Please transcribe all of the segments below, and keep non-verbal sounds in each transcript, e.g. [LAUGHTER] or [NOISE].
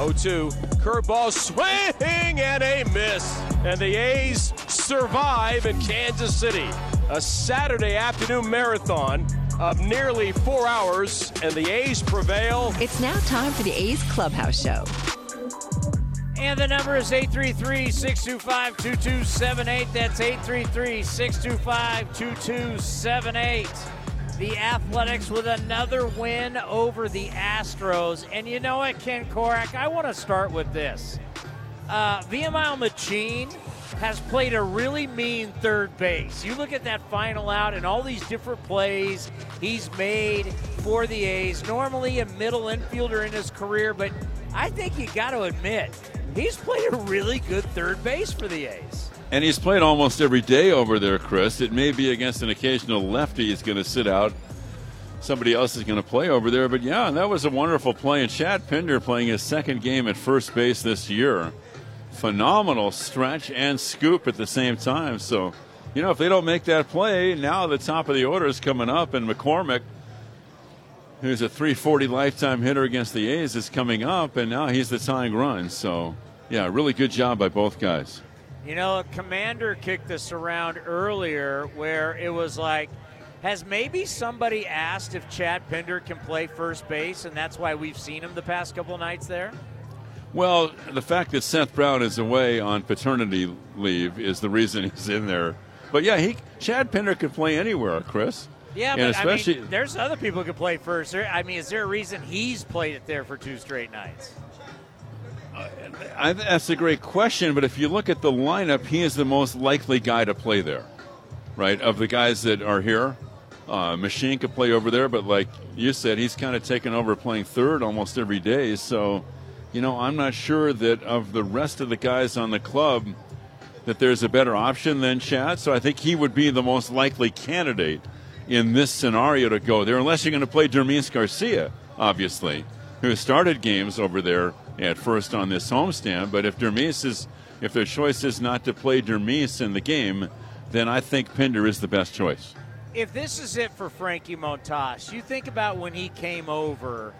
0-2. Curveball swing and a miss. And the A's survive in Kansas City. A Saturday afternoon marathon of nearly four hours, and the A's prevail. It's now time for the A's Clubhouse Show. And the number is 833 625 2278. That's 833 625 2278. The Athletics with another win over the Astros. And you know what, Ken Korach, I want to start with this. Uh, Vimael Machin has played a really mean third base. You look at that final out and all these different plays he's made for the A's. Normally a middle infielder in his career, but I think you got to admit, he's played a really good third base for the A's. And he's played almost every day over there, Chris. It may be against an occasional lefty he's going to sit out. Somebody else is going to play over there. But yeah, that was a wonderful play. And Chad Pinder playing his second game at first base this year. Phenomenal stretch and scoop at the same time. So, you know, if they don't make that play, now the top of the order is coming up. And McCormick, who's a 340 lifetime hitter against the A's, is coming up. And now he's the tying run. So, yeah, really good job by both guys. You know, a commander kicked this around earlier where it was like, has maybe somebody asked if Chad Pinder can play first base, and that's why we've seen him the past couple nights there? Well, the fact that Seth Brown is away on paternity leave is the reason [LAUGHS] he's in there. But yeah, he Chad Pinder could play anywhere, Chris. Yeah, and but especially, I mean, there's other people who can play first. I mean, is there a reason he's played it there for two straight nights? I, that's a great question, but if you look at the lineup, he is the most likely guy to play there, right? Of the guys that are here, uh, Machin could play over there, but like you said, he's kind of taken over playing third almost every day. So, you know, I'm not sure that of the rest of the guys on the club that there's a better option than Chad. So I think he would be the most likely candidate in this scenario to go there, unless you're going to play Dermis Garcia, obviously, who started games over there at first on this homestand. But if Dermis is, if their choice is not to play Dermis in the game, then I think Pinder is the best choice. If this is it for Frankie Montas, you think about when he came over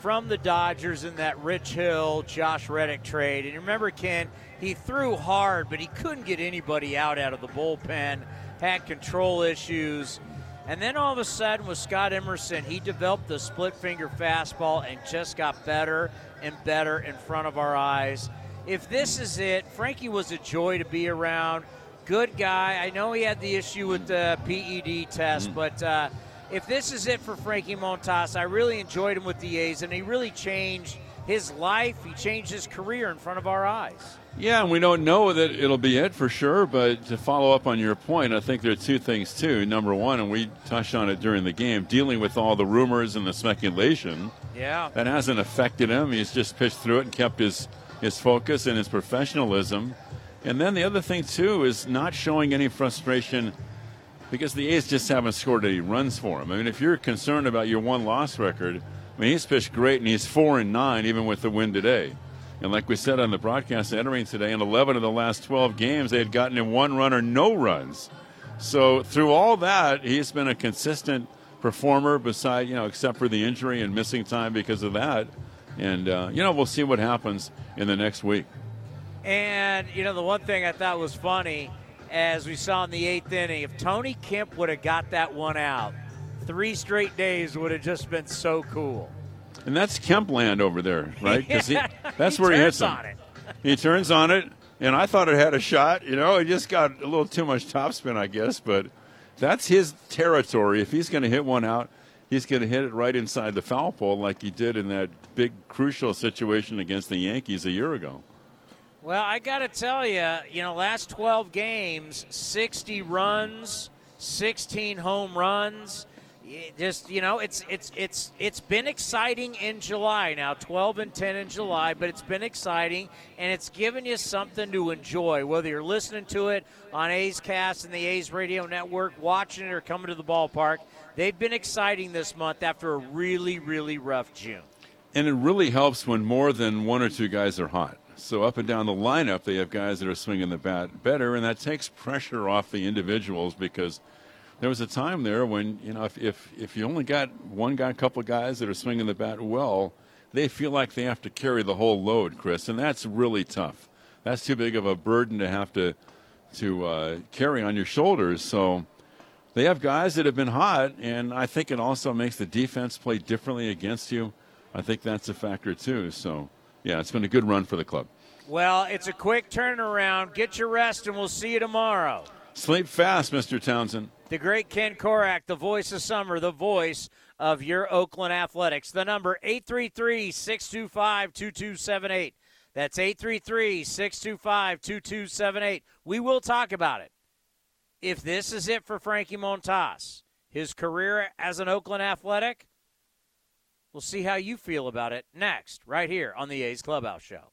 from the Dodgers in that Rich Hill, Josh Reddick trade. And remember, Ken, he threw hard, but he couldn't get anybody out out of the bullpen, had control issues. And then all of a sudden, with Scott Emerson, he developed the split finger fastball and just got better and better in front of our eyes. If this is it, Frankie was a joy to be around. Good guy. I know he had the issue with the PED test, mm-hmm. but uh, if this is it for Frankie Montas, I really enjoyed him with the A's, and he really changed his life. He changed his career in front of our eyes. Yeah, and we don't know that it'll be it for sure, but to follow up on your point, I think there are two things too. Number one, and we touched on it during the game, dealing with all the rumors and the speculation. Yeah. That hasn't affected him. He's just pitched through it and kept his, his focus and his professionalism. And then the other thing too is not showing any frustration because the A's just haven't scored any runs for him. I mean, if you're concerned about your one loss record, I mean, he's pitched great and he's four and nine even with the win today. And like we said on the broadcast entering today, in 11 of the last 12 games, they had gotten in one run or no runs. So through all that, he's been a consistent performer. Beside, you know, except for the injury and missing time because of that. And uh, you know, we'll see what happens in the next week. And you know, the one thing I thought was funny, as we saw in the eighth inning, if Tony Kemp would have got that one out, three straight days would have just been so cool. And that's Kemp land over there, right? Because [LAUGHS] yeah. that's he where he hits on it. [LAUGHS] he turns on it, and I thought it had a shot. You know, it just got a little too much topspin, I guess. But that's his territory. If he's going to hit one out, he's going to hit it right inside the foul pole, like he did in that big crucial situation against the Yankees a year ago. Well, I got to tell you, you know, last 12 games, 60 runs, 16 home runs just you know it's it's it's it's been exciting in July now 12 and 10 in July but it's been exciting and it's given you something to enjoy whether you're listening to it on A's Cast and the A's Radio Network watching it or coming to the ballpark. They've been exciting this month after a really really rough June. And it really helps when more than one or two guys are hot. So up and down the lineup they have guys that are swinging the bat better and that takes pressure off the individuals because there was a time there when you know if, if if you only got one guy, a couple of guys that are swinging the bat well, they feel like they have to carry the whole load, Chris, and that's really tough. That's too big of a burden to have to to uh, carry on your shoulders. So they have guys that have been hot, and I think it also makes the defense play differently against you. I think that's a factor too. So yeah, it's been a good run for the club. Well, it's a quick turnaround. Get your rest, and we'll see you tomorrow. Sleep fast, Mr. Townsend. The great Ken Korach, the voice of summer, the voice of your Oakland Athletics. The number 833 625 2278. That's 833 625 2278. We will talk about it. If this is it for Frankie Montas, his career as an Oakland Athletic, we'll see how you feel about it next, right here on the A's Clubhouse Show.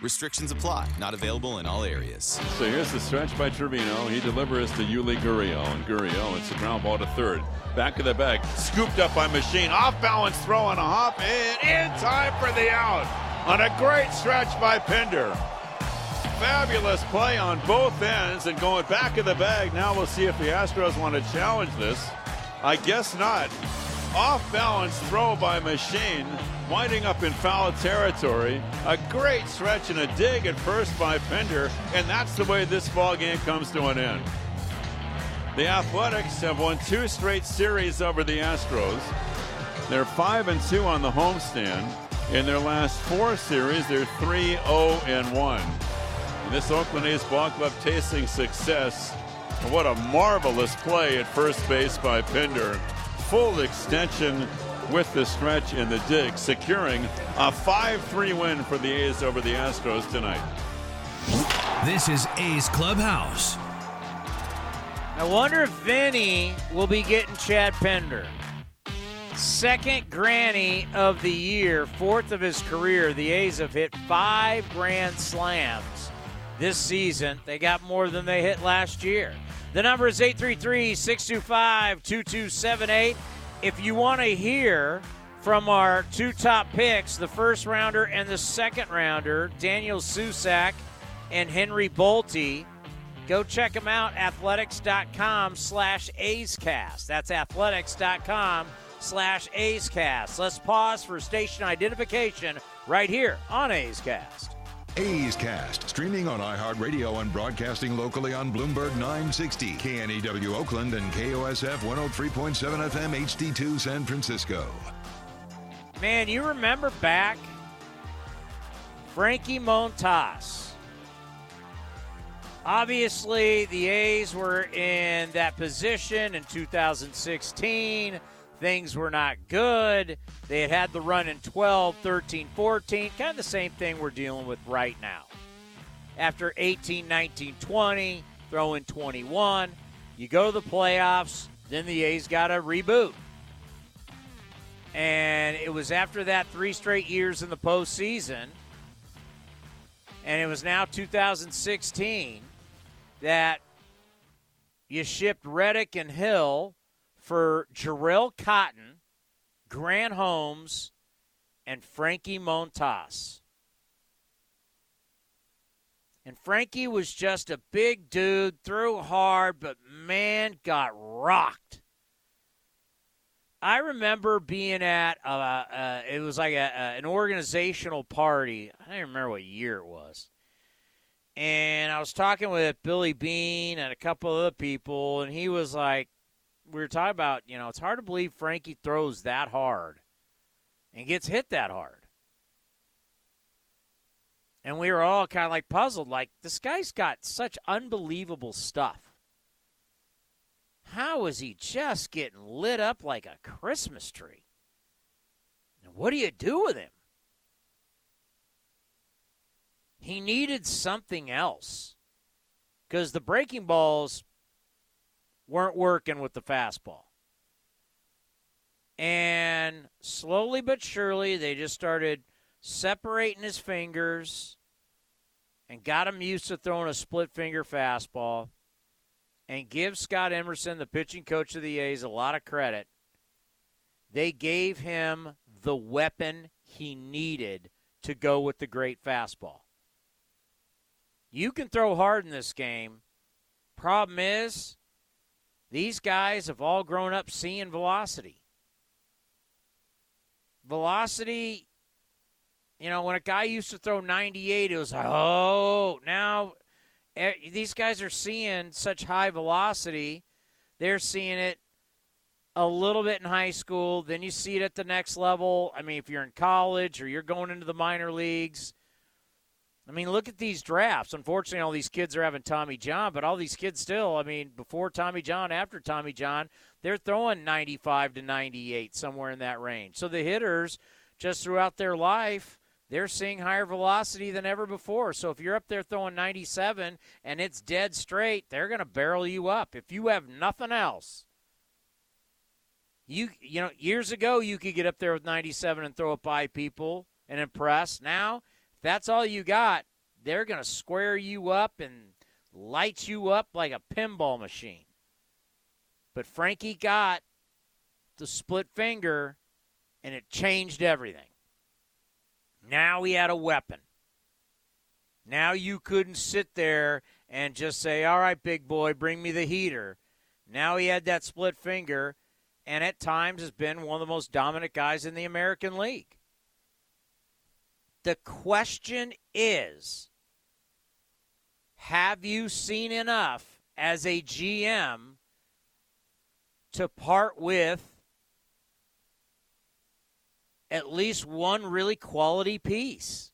Restrictions apply. Not available in all areas. So here's the stretch by Trevino. He delivers to Yuli Gurriel, and Gurriel, it's a ground ball to third. Back of the bag, scooped up by Machin. Off balance throw on a hop, and in time for the out. On a great stretch by Pinder. Fabulous play on both ends, and going back of the bag. Now we'll see if the Astros want to challenge this. I guess not. Off balance throw by Machin winding up in foul territory. A great stretch and a dig at first by Pinder, and that's the way this ball game comes to an end. The Athletics have won two straight series over the Astros. They're 5 and 2 on the homestand. In their last four series, they're 3 0 and 1. And this Oakland A's ball club tasting success. What a marvelous play at first base by Pinder. Full extension with the stretch and the dig, securing a 5 3 win for the A's over the Astros tonight. This is A's Clubhouse. I wonder if Vinny will be getting Chad Pinder. Second granny of the year, fourth of his career. The A's have hit five grand slams this season. They got more than they hit last year. The number is 833 625 2278 if you want to hear from our two top picks, the first rounder and the second rounder, Daniel Susac and Henry Bolte, go check them out, athletics.com slash A'scast. That's athletics.com slash A'scast. Let's pause for station identification right here on A's Cast. A's Cast, streaming on iHeartRadio and broadcasting locally on Bloomberg 960, KNEW Oakland, and KOSF 103.7 FM HD2 San Francisco. Man, you remember back Frankie Montas. Obviously, the A's were in that position in 2016 things were not good. They had had the run in 12, 13, 14, kind of the same thing we're dealing with right now. After 18, 19, 20, throw in 21, you go to the playoffs, then the A's got to reboot. And it was after that three straight years in the postseason, and it was now 2016 that you shipped Reddick and Hill for Jharel Cotton, Grant Holmes, and Frankie Montas. And Frankie was just a big dude, threw hard, but man, got rocked. I remember being at uh, uh, it was like a, a, an organizational party. I don't even remember what year it was. And I was talking with Billy Beane and a couple of other people, and he was like, we were talking about, you know, it's hard to believe Frankie throws that hard and gets hit that hard. And we were all kind of like puzzled like, this guy's got such unbelievable stuff. How is he just getting lit up like a Christmas tree? And what do you do with him? He needed something else because the breaking balls weren't working with the fastball. And slowly but surely, they just started separating his fingers and got him used to throwing a split finger fastball. And give Scott Emerson, the pitching coach of the A's, a lot of credit. They gave him the weapon he needed to go with the great fastball. You can throw hard in this game. Problem is, these guys have all grown up seeing velocity. Velocity, you know, when a guy used to throw 98, it was like, oh, now eh, these guys are seeing such high velocity. They're seeing it a little bit in high school. Then you see it at the next level. I mean, if you're in college or you're going into the minor leagues, I mean, look at these drafts. Unfortunately, all these kids are having Tommy John, but all these kids still, I mean, before Tommy John, after Tommy John, they're throwing 95 to 98, somewhere in that range. So the hitters, just throughout their life, they're seeing higher velocity than ever before. So if you're up there throwing 97 and it's dead straight, they're going to barrel you up. If you have nothing else, you you know, years ago you could get up there with 97 and throw it by people and impress. Now if that's all you got, they're going to square you up and light you up like a pinball machine. But Frankie got the split finger, and it changed everything. Now he had a weapon. Now you couldn't sit there and just say, all right, big boy, bring me the heater. Now he had that split finger, and at times has been one of the most dominant guys in the American League. The question is have you seen enough as a GM to part with at least one really quality piece?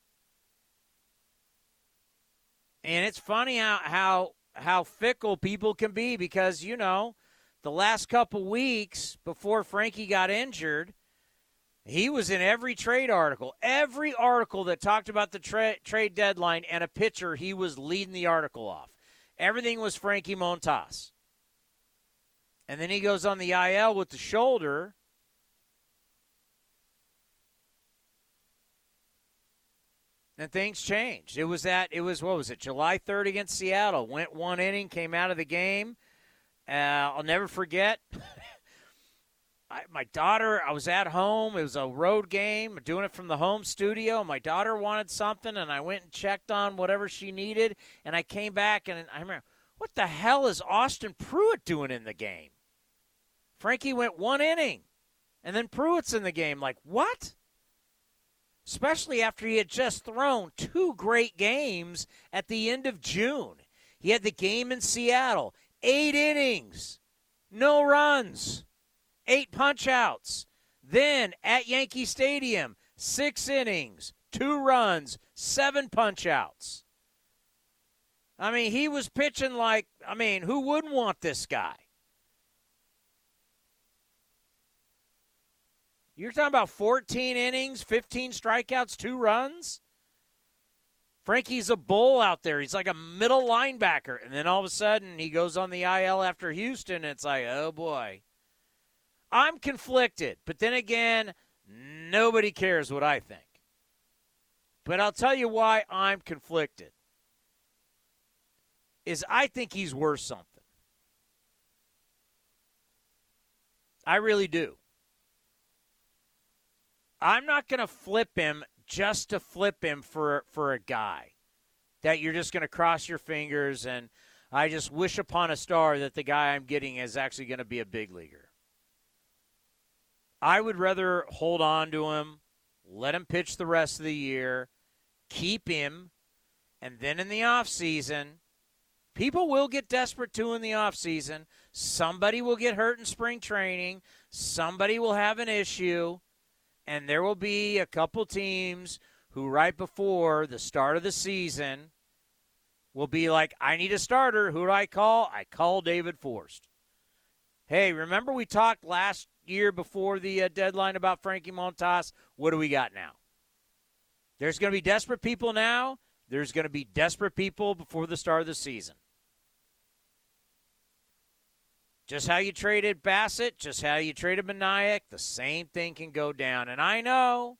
And it's funny how how how fickle people can be because you know the last couple weeks before Frankie got injured, he was in every trade article. Every article that talked about the tra- trade deadline and a pitcher, he was leading the article off. Everything was Frankie Montas. And then he goes on the IL with the shoulder. And things changed. It was that it was what was it? July 3rd against Seattle. Went one inning, came out of the game. Uh, I'll never forget. [LAUGHS] I, my daughter, I was at home. It was a road game, doing it from the home studio. My daughter wanted something, and I went and checked on whatever she needed. And I came back, and I remember, what the hell is Austin Pruitt doing in the game? Frankie went one inning, and then Pruitt's in the game. Like, what? Especially after he had just thrown two great games at the end of June. He had the game in Seattle, eight innings, no runs eight punchouts. Then at Yankee Stadium, six innings, two runs, seven punchouts. I mean, he was pitching like, I mean, who wouldn't want this guy? You're talking about 14 innings, 15 strikeouts, two runs? Frankie's a bull out there. He's like a middle linebacker. And then all of a sudden, he goes on the IL after Houston. And it's like, oh boy. I'm conflicted, but then again, nobody cares what I think. But I'll tell you why I'm conflicted. Is I think he's worth something. I really do. I'm not going to flip him just to flip him for for a guy that you're just going to cross your fingers and I just wish upon a star that the guy I'm getting is actually going to be a big leaguer. I would rather hold on to him, let him pitch the rest of the year, keep him, and then in the offseason, people will get desperate too in the offseason. Somebody will get hurt in spring training, somebody will have an issue, and there will be a couple teams who right before the start of the season will be like, I need a starter. Who do I call? I call David Forst. Hey, remember we talked last year before the uh, deadline about Frankie Montas? What do we got now? There's going to be desperate people now. There's going to be desperate people before the start of the season. Just how you traded Bassitt, just how you traded Manaea, the same thing can go down. And I know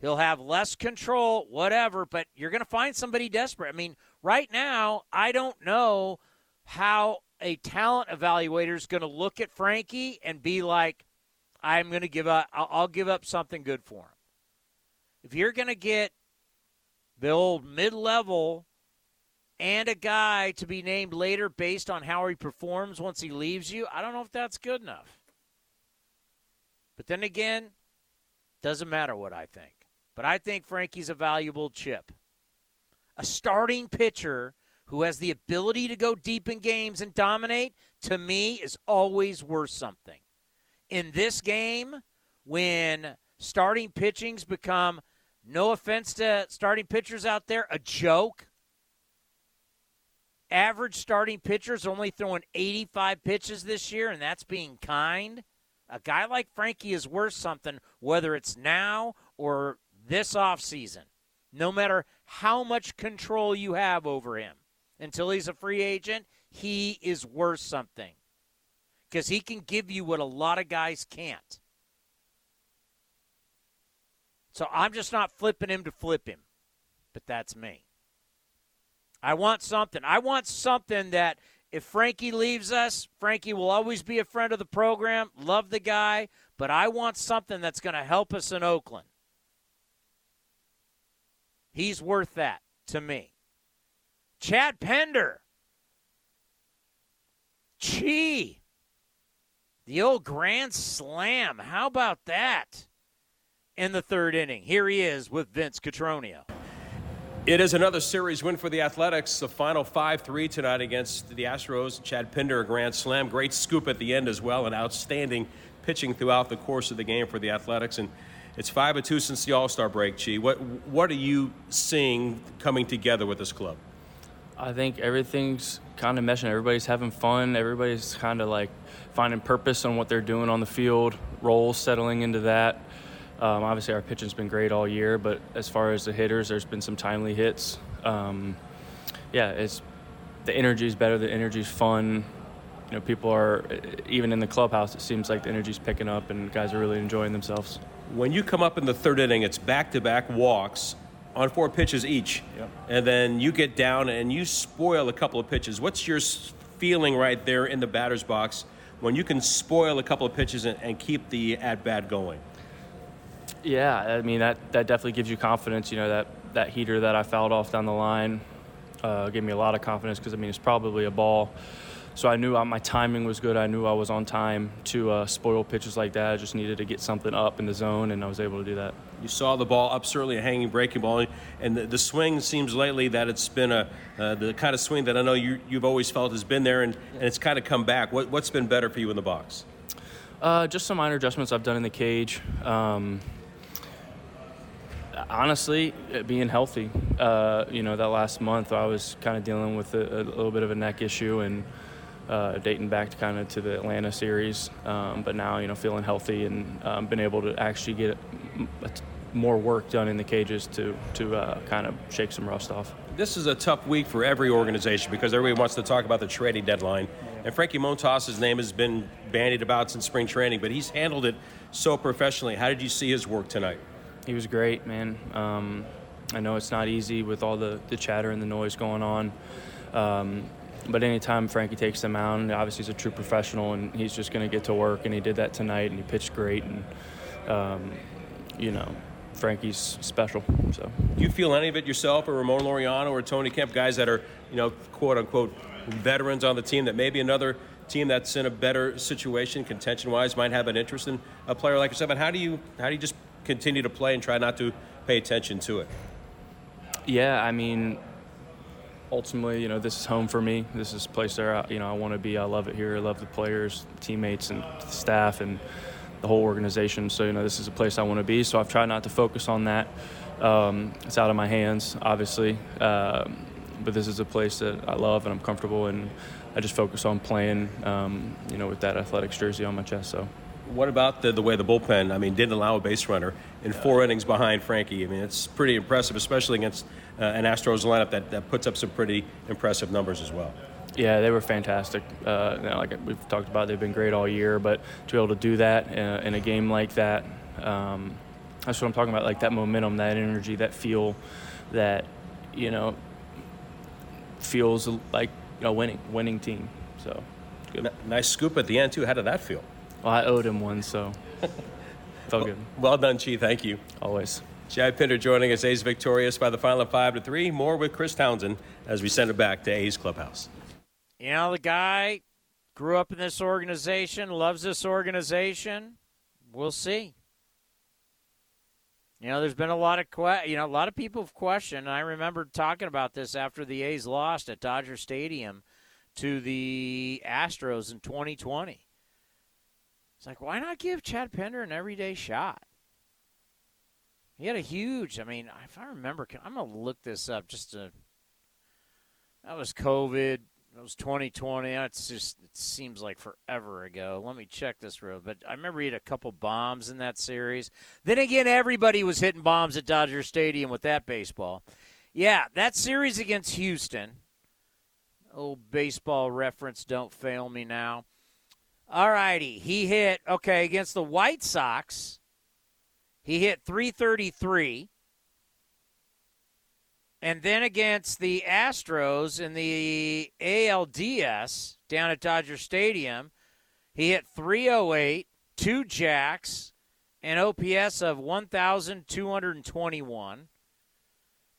he'll have less control, whatever, but you're going to find somebody desperate. I mean, right now, I don't know how a talent evaluator is going to look at Frankie and be like, I'm going to give up, I'll give up something good for him. If you're going to get the old mid level and a guy to be named later based on how he performs once he leaves you, I don't know if that's good enough. But then again, doesn't matter what I think. But I think Frankie's a valuable chip. A starting pitcher who has the ability to go deep in games and dominate, to me, is always worth something. In this game, when starting pitchings become, no offense to starting pitchers out there, a joke. Average starting pitchers only throwing 85 pitches this year, and that's being kind. A guy like Frankie is worth something, whether it's now or this offseason, no matter how much control you have over him until he's a free agent, he is worth something because he can give you what a lot of guys can't. So I'm just not flipping him to flip him, but that's me. I want something. I want something that if Frankie leaves us, Frankie will always be a friend of the program. Love the guy, but I want something that's going to help us in Oakland. He's worth that to me. Chad Pinder. Gee. The old grand slam. How about that? In the third inning. Here he is with Vince Cotroneo. It is another series win for the Athletics. The final 5 3 tonight against the Astros. Chad Pinder, a grand slam. Great scoop at the end as well, and outstanding pitching throughout the course of the game for the Athletics. And it's 5 2 since the All Star break, Chi. What, what are you seeing coming together with this club? I think everything's kind of meshing. Everybody's having fun. Everybody's kind of like finding purpose on what they're doing on the field, roles settling into that. Um, obviously, our pitching's been great all year, but as far as the hitters, there's been some timely hits. Um, yeah, it's the energy's better. The energy's fun. You know, people are even in the clubhouse. It seems like the energy's picking up, and guys are really enjoying themselves. When you come up in the third inning, it's back-to-back walks on four pitches each, yep. and then you get down and you spoil a couple of pitches. What's your feeling right there in the batter's box when you can spoil a couple of pitches and, and keep the at bat going? Yeah, I mean that that definitely gives you confidence. You know that that heater that I fouled off down the line uh, gave me a lot of confidence because I mean it's probably a ball. So I knew my timing was good. I knew I was on time to uh, spoil pitches like that. I just needed to get something up in the zone, and I was able to do that. You saw the ball up, certainly a hanging breaking ball, and the, the swing seems lately that it's been a uh, the kind of swing that I know you, you've always felt has been there, and, and it's kind of come back. What, has been better for you in the box? Uh, just some minor adjustments I've done in the cage. Um, honestly, being healthy. Uh, you know, that last month I was kind of dealing with a, a, little bit of a neck issue and uh, dating back to kind of to the Atlanta series. Um, but now, you know, feeling healthy and um, been able to actually get more work done in the cages to to uh, kind of shake some rust off. This is a tough week for every organization because everybody wants to talk about the trading deadline. And Frankie Montas' name has been bandied about since spring training, but he's handled it so professionally. How did you see his work tonight? He was great, man. Um, I know it's not easy with all the, the chatter and the noise going on. Um, but anytime Frankie takes the mound, obviously he's a true professional and he's just going to get to work. And he did that tonight and he pitched great. And, um, you know, Frankie's special. So, do you feel any of it yourself, or Ramon Laureano, or Tony Kemp, guys that are, you know, quote unquote, veterans on the team that maybe another team that's in a better situation, contention-wise, might have an interest in a player like yourself? And how do you how do you just continue to play and try not to pay attention to it? Yeah, I mean, ultimately, you know, this is home for me. This is a place where I, you know I want to be. I love it here. I love the players, teammates, and staff, and the whole organization. So you know, this is a place I want to be. So I've tried not to focus on that. Um, it's out of my hands, obviously, um, but this is a place that I love and I'm comfortable, and I just focus on playing, um, you know, with that athletics jersey on my chest. So. What about the, the way the bullpen, I mean, didn't allow a base runner in four innings behind Frankie? I mean, it's pretty impressive, especially against uh, an Astros lineup that, that puts up some pretty impressive numbers as well. Yeah, they were fantastic. Uh, you know, like we've talked about, they've been great all year. But to be able to do that in a, in a game like that, um, that's what I'm talking about. Like that momentum, that energy, that feel, that you know feels like a winning winning team. So, good. N- nice scoop at the end too. How did that feel? Well, I owed him one, so felt well, good. Well done, Chi. Thank you. Always. Chad Pinder joining us. A's victorious by the final of five to three. More with Chris Townsend as we send it back to A's clubhouse. You know, the guy grew up in this organization, loves this organization. We'll see. You know, there's been a lot of que- you know a lot of people have questioned. I remember talking about this after the A's lost at Dodger Stadium to the Astros in 2020. It's like, why not give Chad Pinder an everyday shot? He had a huge. I mean, if I remember, I'm gonna look this up just to. That was COVID. It was 2020. It's just it seems like forever ago. Let me check this real. But I remember he had a couple bombs in that series. Then again, everybody was hitting bombs at Dodger Stadium with that baseball. Yeah, that series against Houston. Oh, baseball reference, don't fail me now. All righty, he hit okay against the White Sox. He hit 333. And then against the Astros in the ALDS down at Dodger Stadium, he hit 308, two jacks, an OPS of 1,221.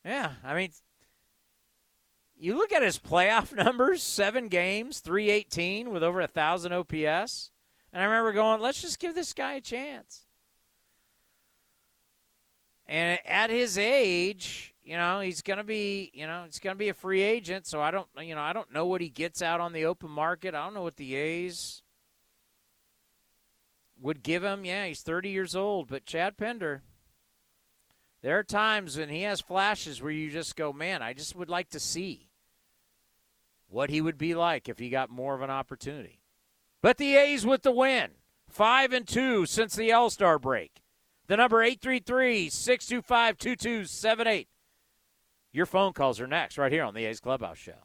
Yeah, I mean, you look at his playoff [LAUGHS] numbers seven games, 318 with over a 1,000 OPS. And I remember going, let's just give this guy a chance. And at his age, you know, he's going to be, you know, he's going to be a free agent. So I don't, you know, I don't know what he gets out on the open market. I don't know what the A's would give him. Yeah, he's 30 years old, but Chad Pinder, there are times when he has flashes where you just go, man, I just would like to see what he would be like if he got more of an opportunity. But the A's with the win, five and two since the All Star break. The number 833 625 2278. Your phone calls are next, right here on the A's Clubhouse Show.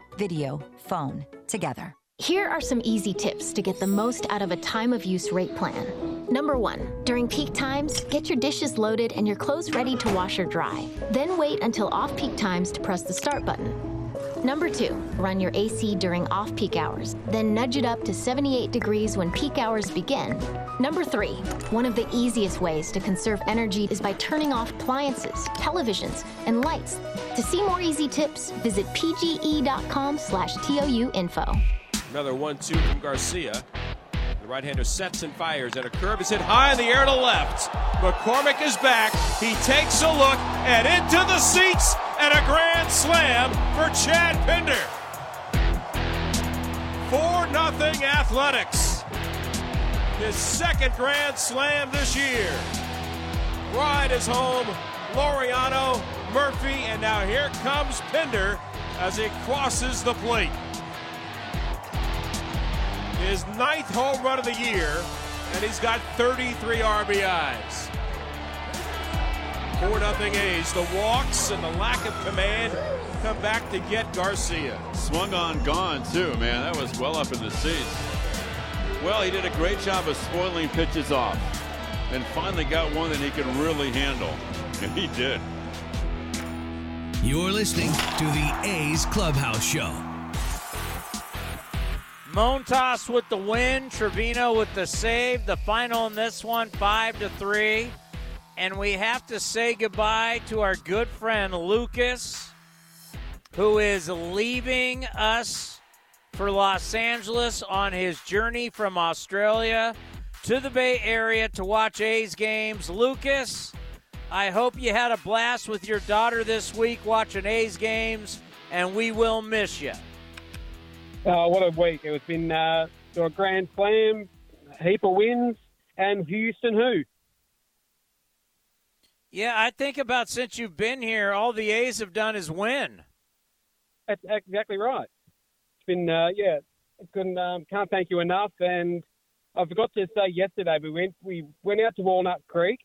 video, phone, together. Here are some easy tips to get the most out of a time of use rate plan. Number one, during peak times, get your dishes loaded and your clothes ready to wash or dry. Then wait until off peak times to press the start button. Number two, run your AC during off peak hours, then nudge it up to 78 degrees when peak hours begin. Number three, one of the easiest ways to conserve energy is by turning off appliances, televisions, and lights. To see more easy tips, visit pge.com slash TOU info. Another one-two from Garcia. The right-hander sets and fires, and a curve is hit high in the air to left. McCormick is back. He takes a look and into the seats, and a grand slam for Chad Pinder. 4 nothing Athletics. His second grand slam this year. Ride is home. Laureano, Murphy, and now here comes Pinder as he crosses the plate. His ninth home run of the year, and he's got 33 RBIs. 4 0 A's. The walks and the lack of command come back to get Garcia. Swung on, gone too, man. That was well up in the seats. Well, he did a great job of spoiling pitches off and finally got one that he can really handle. [LAUGHS] And he did. You're listening to the A's Clubhouse Show. Montas with the win, Trevino with the save. The final in this one, five to three. And we have to say goodbye to our good friend Lucas, who is leaving us for Los Angeles on his journey from Australia to the Bay Area to watch A's games. Lucas, I hope you had a blast with your daughter this week watching A's games, and we will miss you. Uh, what a week. It's been uh, a grand slam, heap of wins, and Houston who? Yeah, I think about since you've been here, all the A's have done is win. That's exactly right. It's been, uh, yeah, couldn't, um, can't thank you enough. And I forgot to say yesterday, we went, we went out to Walnut Creek,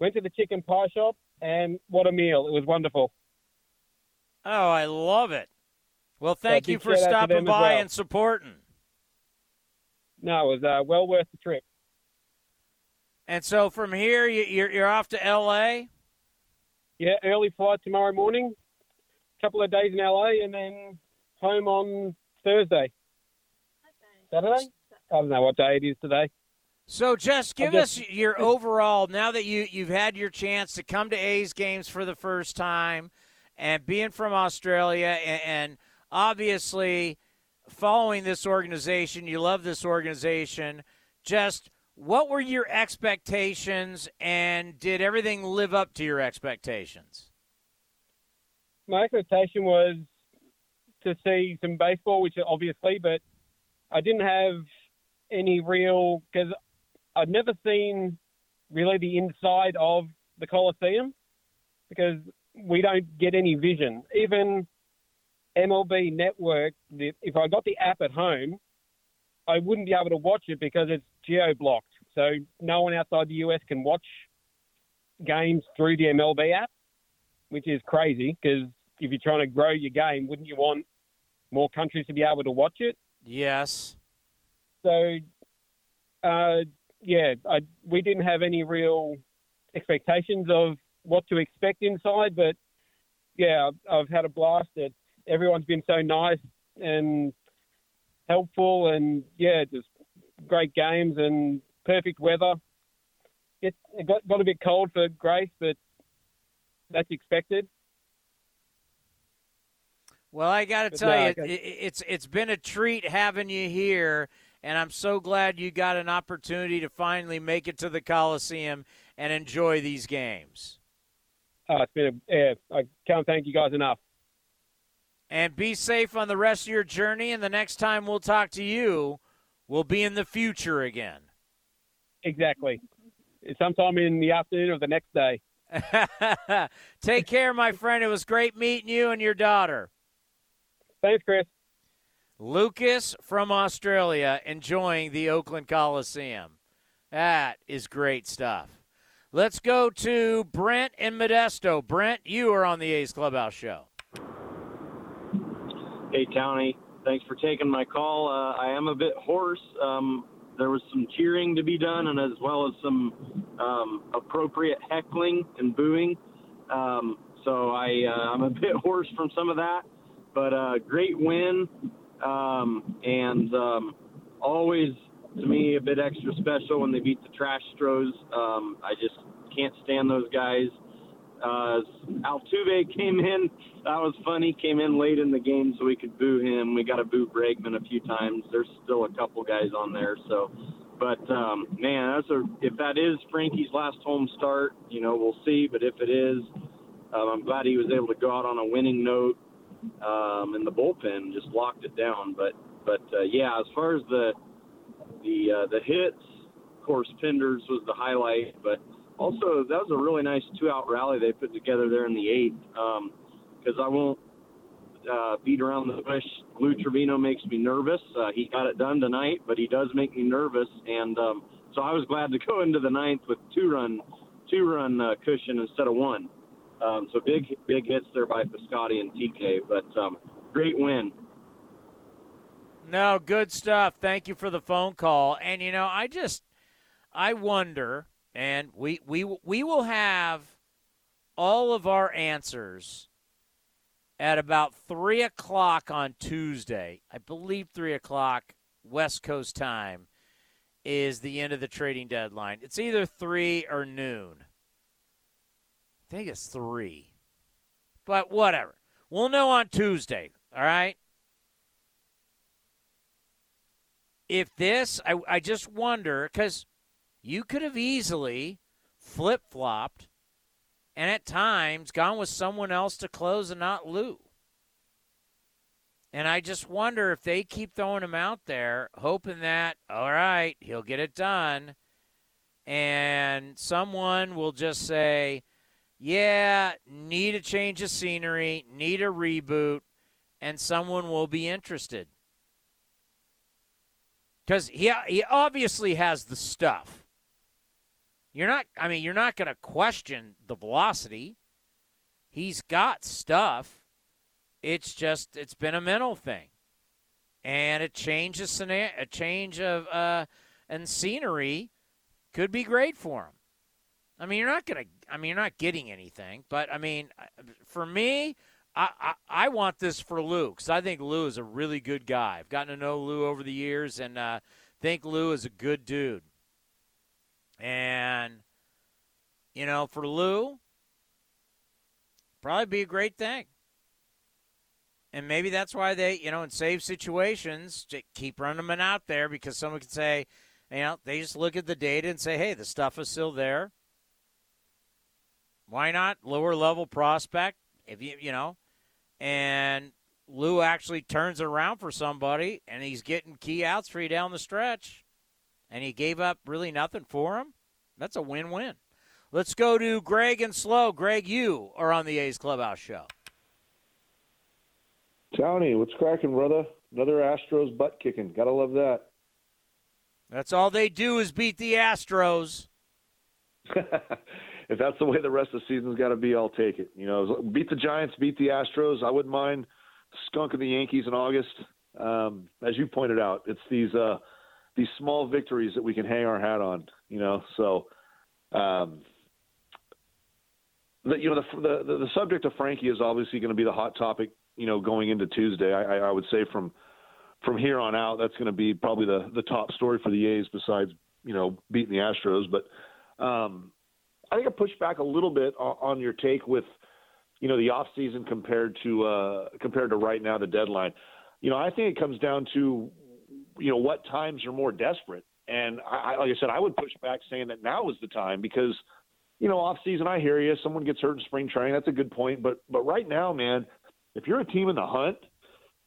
went to the chicken pie shop, and what a meal. It was wonderful. Oh, I love it. Well, thank So you for shout out to stopping by well. and supporting. No, it was uh, well worth the trip. And so from here, you- you're, you're off to L.A.? Yeah, early flight tomorrow morning, A couple of days in LA, and then home on Thursday. Saturday? I don't know what day it is today. So just give just- us your [LAUGHS] overall now that you you've had your chance to come to A's games for the first time and being from Australia and, and obviously following this organization, you love this organization. Just what were your expectations and did everything live up to your expectations? My expectation was to see some baseball, which obviously, but I didn't have any real because I'd never seen really the inside of the Coliseum because we don't get any vision. Even MLB Network, if I got the app at home, I wouldn't be able to watch it because it's geo blocked. So no one outside the US can watch games through the MLB app, which is crazy because if you're trying to grow your game, wouldn't you want more countries to be able to watch it? Yes. So, uh, yeah, I, we didn't have any real expectations of what to expect inside, but yeah, I've, I've had a blast. It, everyone's been so nice and helpful, and yeah, just great games and perfect weather. It, it got, got a bit cold for Grace, but that's expected. Well, I got to tell no, you, it, it's it's been a treat having you here, and I'm so glad you got an opportunity to finally make it to the Coliseum and enjoy these games. Oh, it's been a, yeah, I can't thank you guys enough. And be safe on the rest of your journey. And the next time we'll talk to you, we'll be in the future again. Exactly. Sometime in the afternoon of the next day. [LAUGHS] Take care, my friend. It was great meeting you and your daughter. Thanks, Chris. Lucas from Australia enjoying the Oakland Coliseum. That is great stuff. Let's go to Brent in Modesto. Brent, you are on the A's Clubhouse Show. Hey, Townie. Thanks for taking my call. Uh, I am a bit hoarse. Um, there was some cheering to be done, and as well as some um, appropriate heckling and booing. Um, so I, uh, I'm a [LAUGHS] bit hoarse from some of that, but uh, great win, um, and um, always to me a bit extra special when they beat the Trash Stros. Um, I just can't stand those guys. Uh, Altuve came in. That was funny. Came in late in the game so we could boo him. We got to boo Bregman a few times. There's still a couple guys on there. So, but um, man, that's a if that is Frankie's last home start, you know, we'll see. But if it is, um, I'm glad he was able to go out on a winning note. Um, and the bullpen just locked it down. But but uh, yeah, as far as the the uh, the hits, of course, Pinder's was the highlight, but also that was a really nice two-out rally they put together there in the eighth. Because I won't uh, beat around the bush. Lou Trevino makes me nervous. Uh, he got it done tonight, but he does make me nervous, and um, so I was glad to go [LAUGHS] into the ninth with two-run two-run uh, cushion instead of one. Um, so big big hits there by Piscotty and TK, but um, great win. No, good stuff. Thank you for the phone call. And you know, I just I wonder, and we we we will have all of our answers at about three o'clock on Tuesday. I believe three o'clock West Coast time is the end of the trading deadline. It's either three or noon. I think it's three. But whatever. We'll know on Tuesday, all right? If this, I, I just wonder, because you could have easily flip flopped and at times gone with someone else to close and not Lou. And I just wonder if they keep throwing him out there, hoping that, all right, he'll get it done. And someone will just say, yeah, need a change of scenery, need a reboot, and someone will be interested. Because he, he obviously has the stuff. You're not, I mean, you're not going to question the velocity. He's got stuff. It's just, it's been a mental thing. And a change of a change of, uh, and scenery could be great for him. I mean, you're not going to, I mean, you're not getting anything, but I mean, for me, I, I, I want this for Lou because I think Lou is a really good guy. I've gotten to know Lou over the years and uh, think Lou is a good dude. And, you know, for Lou, probably be a great thing. And maybe that's why they, you know, in safe situations, keep running them out there because someone could say, you know, they just look at the data and say, hey, the stuff is still there. Why not lower level prospect? If you you know, and Lou actually turns around for somebody, and he's getting key outs for you down the stretch, and he gave up really nothing for him. That's a win-win. Let's go to Greg and Slow. Greg, you are on the A's Clubhouse show. Tony, what's cracking, brother? Another Astros butt kicking. Gotta love that. That's all they do is beat the Astros. [LAUGHS] if that's the way the rest of the season's got to be, I'll take it. You know, beat the Giants, beat the Astros. I wouldn't mind skunking the Yankees in August. Um, as you pointed out, it's these uh, these small victories that we can hang our hat on. You know, so um, the, you know the, the the subject of Frankie is obviously going to be the hot topic. You know, going into Tuesday, I, I would say from from here on out, that's going to be probably the the top story for the A's besides you know beating the Astros, but. Um, I think I pushed back a little bit on, on your take with, you know, the off season compared to uh, compared to right now the deadline. You know, I think it comes down to, you know, what times are more desperate. And I, like I said, I would push back saying that now is the time because, you know, off season I hear you. Someone gets hurt in spring training. That's a good point. But but right now, man, if you're a team in the hunt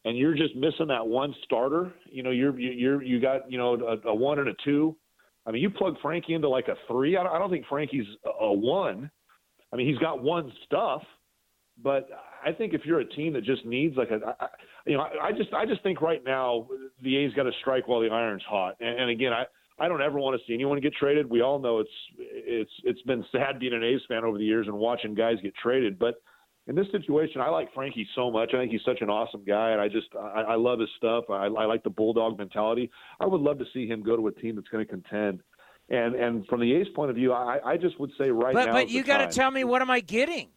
and you're just missing that one starter, you know, you're you're you got you know a, a one and a two I mean, you plug Frankie into like a three. I don't, I don't think Frankie's a one. I mean, he's got one stuff, but I think if you're a team that just needs like a, you know, I, I just I just think right now the A's got to strike while the iron's hot. And, and again, I I don't ever want to see anyone get traded. We all know it's it's it's been sad being an A's fan over the years and watching guys get traded, but in this situation, I like Frankie so much. I think he's such an awesome guy, and I just I, I love his stuff. I, I like the bulldog mentality. I would love to see him go to a team that's going to contend. And and from the A's point of view, I, I just would say right but, now. But you got to tell me what am I getting?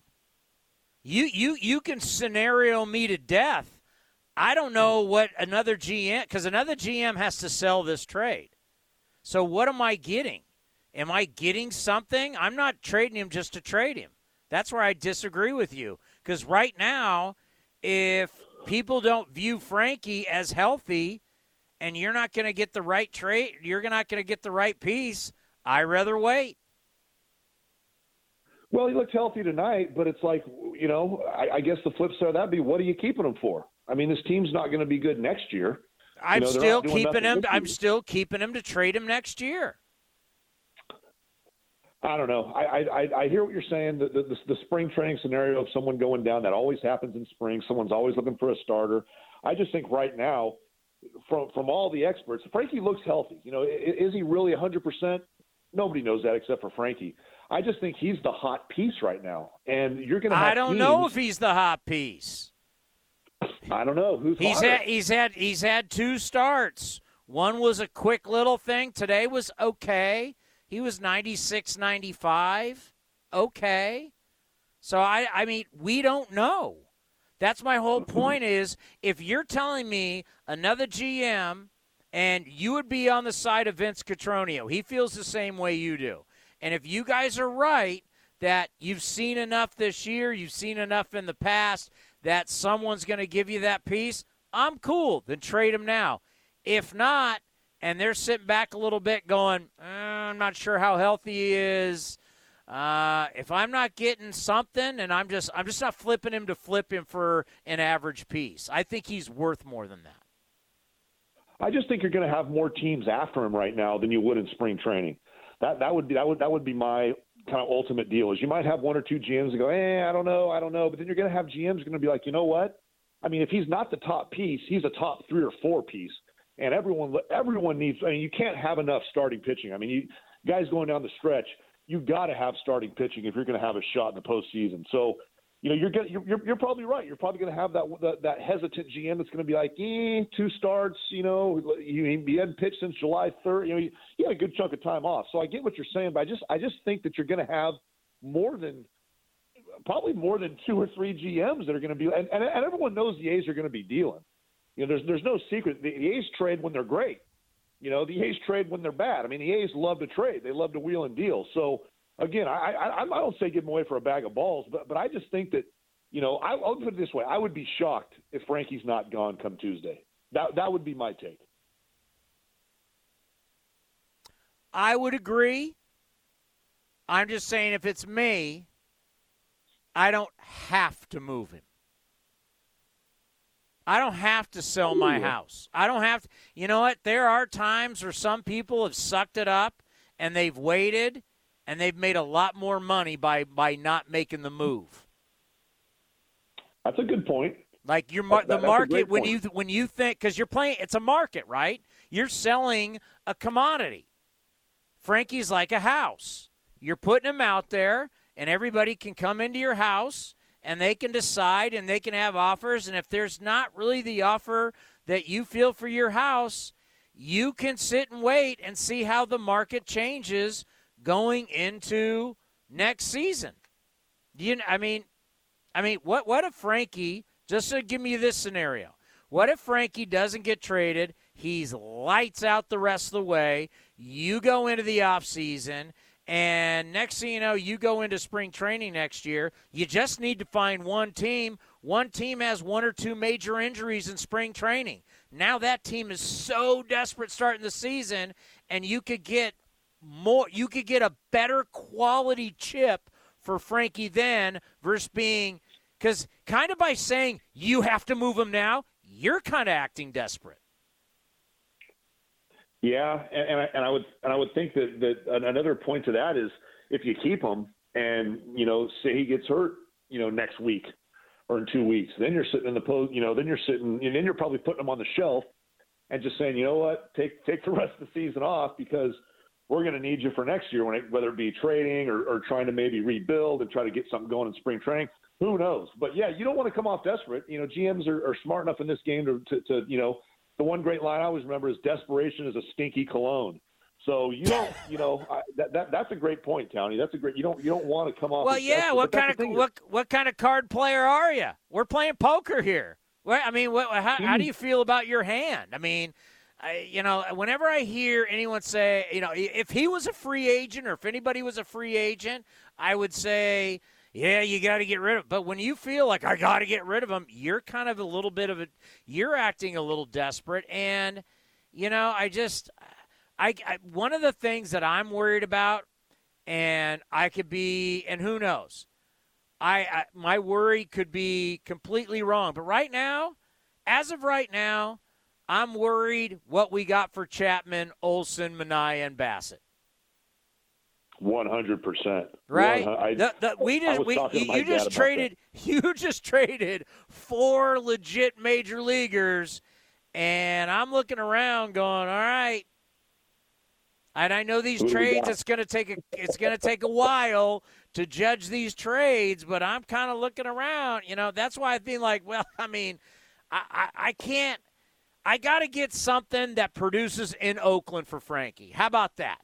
You you you can scenario me to death. I don't know what another GM because another GM has to sell this trade. So what am I getting? Am I getting something? I'm not trading him just to trade him. That's where I disagree with you. Because right now, if people don't view Frankie as healthy and you're not going to get the right trade, you're not going to get the right piece, I rather wait. Well, he looked healthy tonight, but it's like, you know, I, I guess the flip side of that'd be what are you keeping him for? I mean, this team's not going to be good next year. I'm you know, still keeping him. I'm still keeping him to trade him next year. I don't know. I I, I hear what you're saying. The, the, the spring training scenario of someone going down that always happens in spring. Someone's always looking for a starter. I just think right now, from from all the experts, Frankie looks healthy. You know, is, is he really 100 percent? Nobody knows that except for Frankie. I just think he's the hot piece right now, and you're going to. I don't teams, know if he's the hot piece. I don't know who's. He's had he's had he's had two starts. One was a quick little thing. Today was okay. He was 96, 95. Okay. So I I mean we don't know. That's my whole [CLEARS THROAT] point. Is if you're telling me another GM and you would be on the side of Vince Cotroneo, he feels the same way you do. And if you guys are right that you've seen enough this year, you've seen enough in the past that someone's going to give you that piece, I'm cool. Then trade him now. If not, and they're sitting back a little bit going, uh, I'm not sure how healthy he is. Uh, if I'm not getting something, and I'm just I'm just not flipping him to flip him for an average piece. I think he's worth more than that. I just think you're going to have more teams after him right now than you would in spring training. That that would be that would that would be my kind of ultimate deal. Is you might have one or two GMs that go, eh, I don't know, I don't know, but then you're going to have GMs going to be like, you know what? I mean, if he's not the top piece, he's a top three or four piece, and everyone everyone needs. I mean, you can't have enough starting pitching. I mean, you guys going down the stretch, you've got to have starting pitching if you're going to have a shot in the postseason. So you know, you're, you're you're, you're probably right. You're probably going to have that, that that hesitant GM that's going to be like, eh, two starts. You know, you, you hadn't pitched since July 3rd. You know, you, you had a good chunk of time off. So I get what you're saying, but I just I just think that you're going to have more than probably more than two or three GMs that are going to be, and, and, and everyone knows the A's are going to be dealing. You know, there's there's no secret. The, the A's trade when they're great. You know, the A's trade when they're bad. I mean, the A's love to trade. They love to wheel and deal. So again, I, I, I don't say give him away for a bag of balls, but but I just think that, you know, I, I'll put it this way: I would be shocked if Frankie's not gone come Tuesday. That that would be my take. I would agree. I'm just saying, if it's me, I don't have to move him. I don't have to sell my house. I don't have to. You know what? There are times where some people have sucked it up and they've waited and they've made a lot more money by by not making the move. That's a good point. Like your that, the market when you when you think because you're playing, it's a market, right? You're selling a commodity. Frankie's like a house. You're putting him out there, and everybody can come into your house and they can decide and they can have offers. And if there's not really the offer that you feel for your house, you can sit and wait and see how the market changes going into next season. You, I mean, I mean, what what if Frankie? Just to give me this scenario, what if Frankie doesn't get traded? He's lights out the rest of the way. You go into the off season, and next thing you know, you go into spring training next year. You just need to find one team. One team has one or two major injuries in spring training. Now that team is so desperate starting the season, and you could get more you could get a better quality chip for Frankie then versus being because kind of by saying you have to move him now, you're kind of acting desperate. Yeah, and, and I, and I would and I would think that that another point to that is if you keep him and you know say he gets hurt, you know next week or in two weeks, then you're sitting in the post, you know, then you're sitting, and then you're probably putting him on the shelf and just saying, you know what, take take the rest of the season off because we're going to need you for next year, when it, whether it be trading or, or trying to maybe rebuild and try to get something going in spring training. Who knows? But yeah, you don't want to come off desperate. You know, GMs are, are smart enough in this game to, to, to, you know, the one great line I always remember is desperation is a stinky cologne. So you don't, [LAUGHS] you know, I, that, that that's a great point, Tony. That's a great. You don't you don't want to come off. Well, yeah. What kind of what what kind of card player are you? We're playing poker here. Well, I mean, what, how, hmm. how do you feel about your hand? I mean, I, you know, whenever I hear anyone say, you know, if he was a free agent or if anybody was a free agent, I would say, yeah, you got to get rid of. But when you feel like I got to get rid of him, you're kind of a little bit of a, you're acting a little desperate. And you know, I just, I, I one of the things that I'm worried about, and I could be, and who knows, I, I my worry could be completely wrong. But right now, as of right now, I'm worried what we got for Chapman, Olson, Manaea, and Bassitt. One hundred percent. Right. The, the, we just we, you, you just traded [LAUGHS] you just traded four legit major leaguers, and I'm looking around going, all right. And I know these trades. It's going to take a it's to take a while to judge these trades, but I'm kind of looking around. You know, that's why I feel like, well, [LAUGHS] I mean, I, I, I can't. I got to get something that produces in Oakland for Frankie. How about that?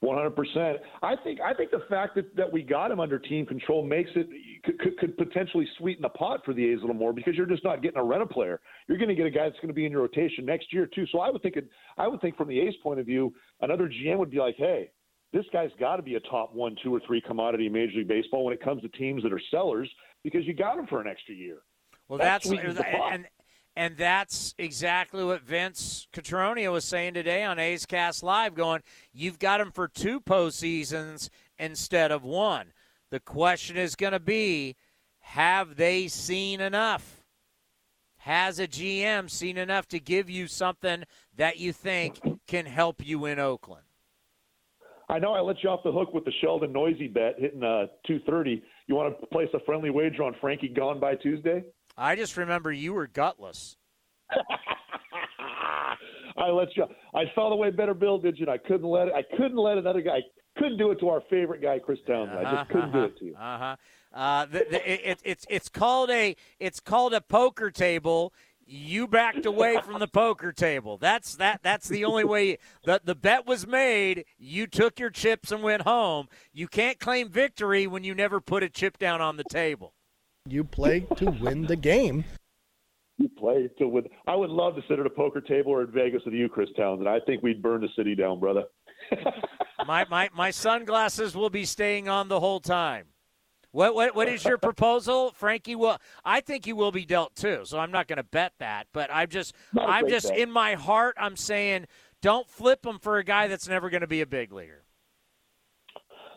One hundred percent. I think I think the fact that, that we got him under team control makes it could, could, could potentially sweeten the pot for the A's a little more because you're just not getting a rental player. You're going to get a guy that's going to be in your rotation next year too. So I would think it, I would think from the A's point of view, another GM would be like, hey, this guy's got to be a top one, two, or three commodity in Major League Baseball when it comes to teams that are sellers because you got him for an extra year. Well, that's, that's and and that's exactly what Vince Cotroneo was saying today on A's Cast Live, going, you've got him for two postseasons instead of one. The question is going to be, have they seen enough? Has a GM seen enough to give you something that you think can help you in Oakland? I know I let you off the hook with the Sheldon Neuse bet hitting uh, 230. You want to place a friendly wager on Frankie gone by Tuesday? I just remember you were gutless. I let you. I saw the way better Bill did you. And I couldn't let it. I couldn't let another guy. Couldn't do it to our favorite guy, Chris Townsend. I just couldn't uh-huh, do it to you. Uh-huh. Uh, the, the, it, it's it's called a it's called a poker table. You backed away from the poker table. That's that. That's the only way. the The bet was made. You took your chips and went home. You can't claim victory when you never put a chip down on the table. You play to win the game. You play to win. I would love to sit at a poker table or in Vegas with you, Chris Townsend. I think we'd burn the city down, brother. [LAUGHS] my, my my sunglasses will be staying on the whole time. What what what is your proposal, Frankie? Well, I think he will be dealt too, so I'm not going to bet that. But I'm just I'm just bet. in my heart I'm saying don't flip him for a guy that's never going to be a big leaguer.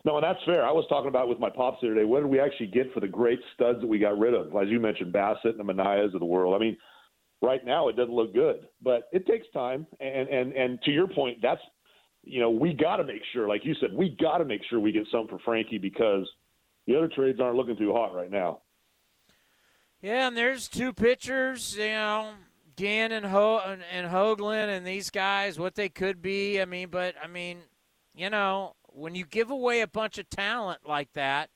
No, and that's fair. I was talking about with my pops the other day. What did we actually get for the great studs that we got rid of? As you mentioned, Bassitt and the Manaeas of the world. I mean, right now it doesn't look good, but it takes time. And and and to your point, that's you know we got to make sure, like you said, we got to make sure we get something for Frankie because the other trades aren't looking too hot right now. Yeah, and there's two pitchers, you know, Ginn and Ho and, and Hoglund and these guys, what they could be. I mean, but I mean, you know, when you give away a bunch of talent like that,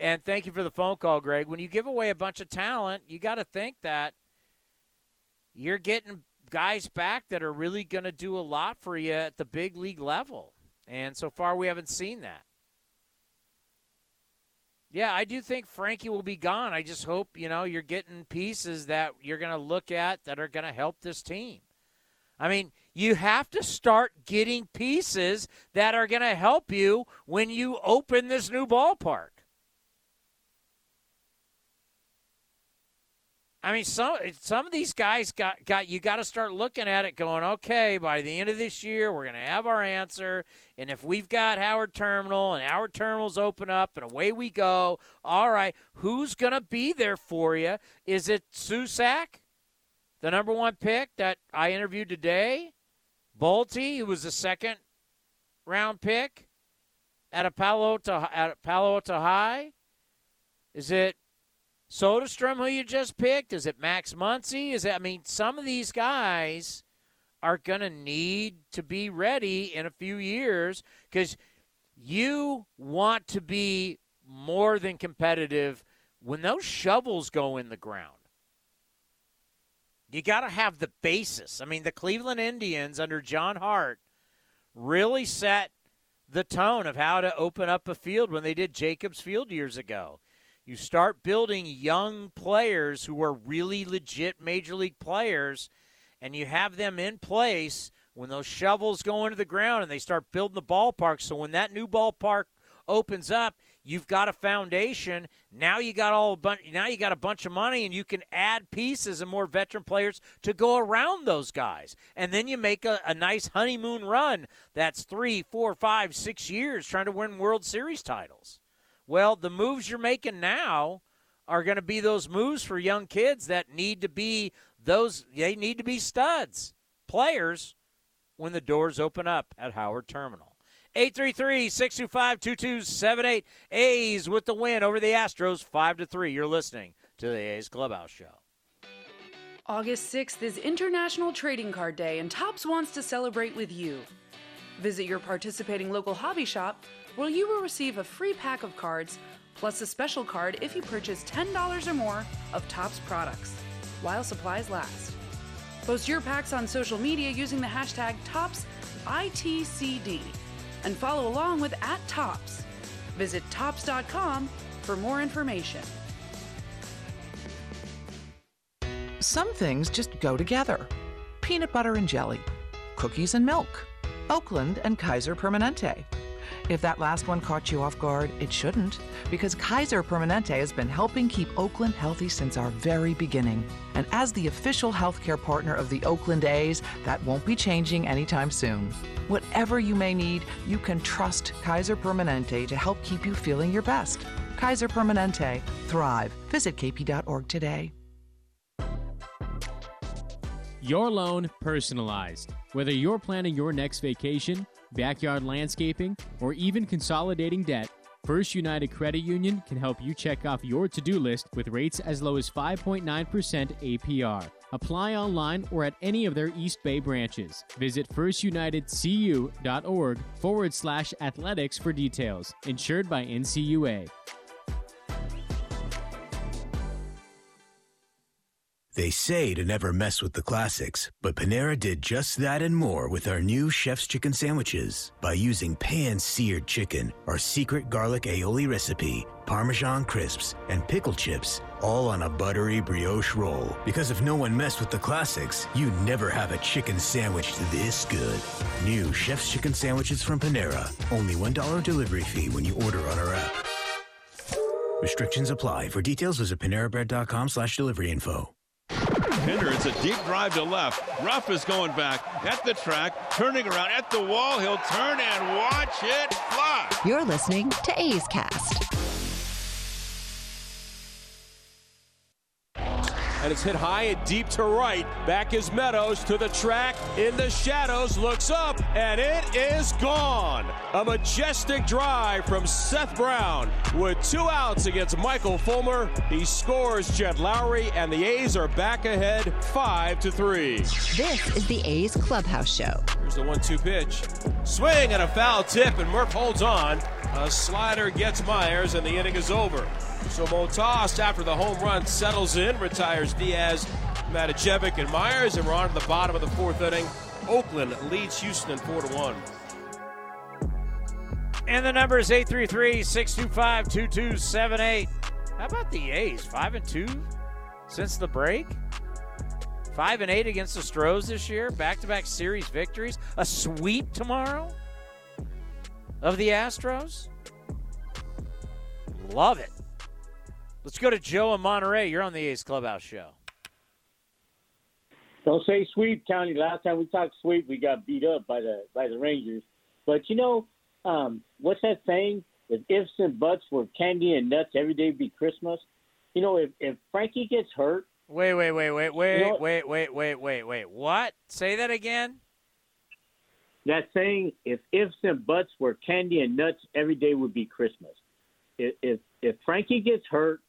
and thank you for the phone call, Greg. When you give away a bunch of talent, you got to think that you're getting guys back that are really going to do a lot for you at the big league level. And so far, we haven't seen that. Yeah, I do think Frankie will be gone. I just hope, you know, you're getting pieces that you're going to look at that are going to help this team. I mean, you have to start getting pieces that are going to help you when you open this new ballpark. I mean, some some of these guys got got you got to start looking at it, going, okay, by the end of this year, we're going to have our answer, and if we've got Howard Terminal and Howard Terminals open up and away we go, all right, who's going to be there for you? Is it Susac, the number one pick that I interviewed today? Bolte, who was a second round pick at a Palo to at Palo Alto High. Is it Soderstrom who you just picked? Is it Max Muncy? Is it? I mean, some of these guys are going to need to be ready in a few years because you want to be more than competitive when those shovels go in the ground. You got to have the basis. I mean, the Cleveland Indians under John Hart really set the tone of how to open up a field when they did Jacobs Field years ago. You start building young players who are really legit major league players, and you have them in place when those shovels go into the ground and they start building the ballpark. So when that new ballpark opens up, You've got a foundation. Now you got all a bunch. Now you got a bunch of money, and you can add pieces and more veteran players to go around those guys. And then you make a, a nice honeymoon run. That's three, four, five, six years trying to win World Series titles. Well, the moves you're making now are going to be those moves for young kids that need to be those. They need to be studs, players, when the doors open up at Howard Terminal. 833 625 2278. A's with the win over the Astros 5 to 3. You're listening to the A's Clubhouse Show. August 6th is International Trading Card Day, and Topps wants to celebrate with you. Visit your participating local hobby shop where you will receive a free pack of cards plus a special card if you purchase $10 or more of Topps products while supplies last. Post your packs on social media using the hashtag ToppsITCD and follow along with at Topps. Visit topps.com for more information. Some things just go together peanut butter and jelly, cookies and milk, Oakland and Kaiser Permanente. If that last one caught you off guard, it shouldn't, because Kaiser Permanente has been helping keep Oakland healthy since our very beginning. And as the official healthcare partner of the Oakland A's, that won't be changing anytime soon. Whatever you may need, you can trust Kaiser Permanente to help keep you feeling your best. Kaiser Permanente. Thrive. Visit kp.org today. Your loan personalized. Whether you're planning your next vacation, backyard landscaping, or even consolidating debt, First United Credit Union can help you check off your to do list with rates as low as 5.9% APR. Apply online or at any of their East Bay branches. Visit firstunitedcu.org forward slash athletics for details. Insured by NCUA. They say to never mess with the classics, but Panera did just that and more with our new Chef's Chicken Sandwiches. By using pan seared chicken, our secret garlic aioli recipe, Parmesan crisps, and pickle chips, all on a buttery brioche roll. Because if no one messed with the classics, you'd never have a chicken sandwich this good. New Chef's Chicken Sandwiches from Panera. Only $1 delivery fee when you order on our app. Restrictions apply. For details, visit panerabread.com slash delivery info. Pinder, it's a deep drive to left. Ruf is going back at the track, turning around at the wall. He'll turn and watch it fly. You're listening to A's Cast. And it's hit high and deep to right. Back is Meadows to the track in the shadows, looks up, and it is gone. A majestic drive from Seth Brown with two outs against Michael Fulmer. He scores Jed Lowrie, and the A's are back ahead five to three. This is the A's Clubhouse Show. Here's the one-two pitch. Swing and a foul tip, and Murph holds on. A slider gets Meyers, and the inning is over. So Montas, after the home run, settles in, retires Diaz, Matijevic, and Meyers, and we're on to the bottom of the fourth inning. Oakland leads Houston 4 to 1. And the number is 833 625 2278. How about the A's? 5 and 2 since the break? 5 and 8 against the Stros this year. Back to back series victories. A sweep tomorrow of the Astros. Love it. Let's go to Joe in Monterey. You're on the A's Clubhouse Show. Don't say sweep, County. Last time we talked sweep, we got beat up by the by the Rangers. But you know, um, what's that saying? If ifs and buts were candy and nuts, every day would be Christmas. You know, if if Frankie gets hurt. Wait, wait, wait, wait, wait, You know- wait, wait, wait, wait, wait. What? Say that again. That saying, if ifs and buts were candy and nuts, every day would be Christmas. If if, if Frankie gets hurt,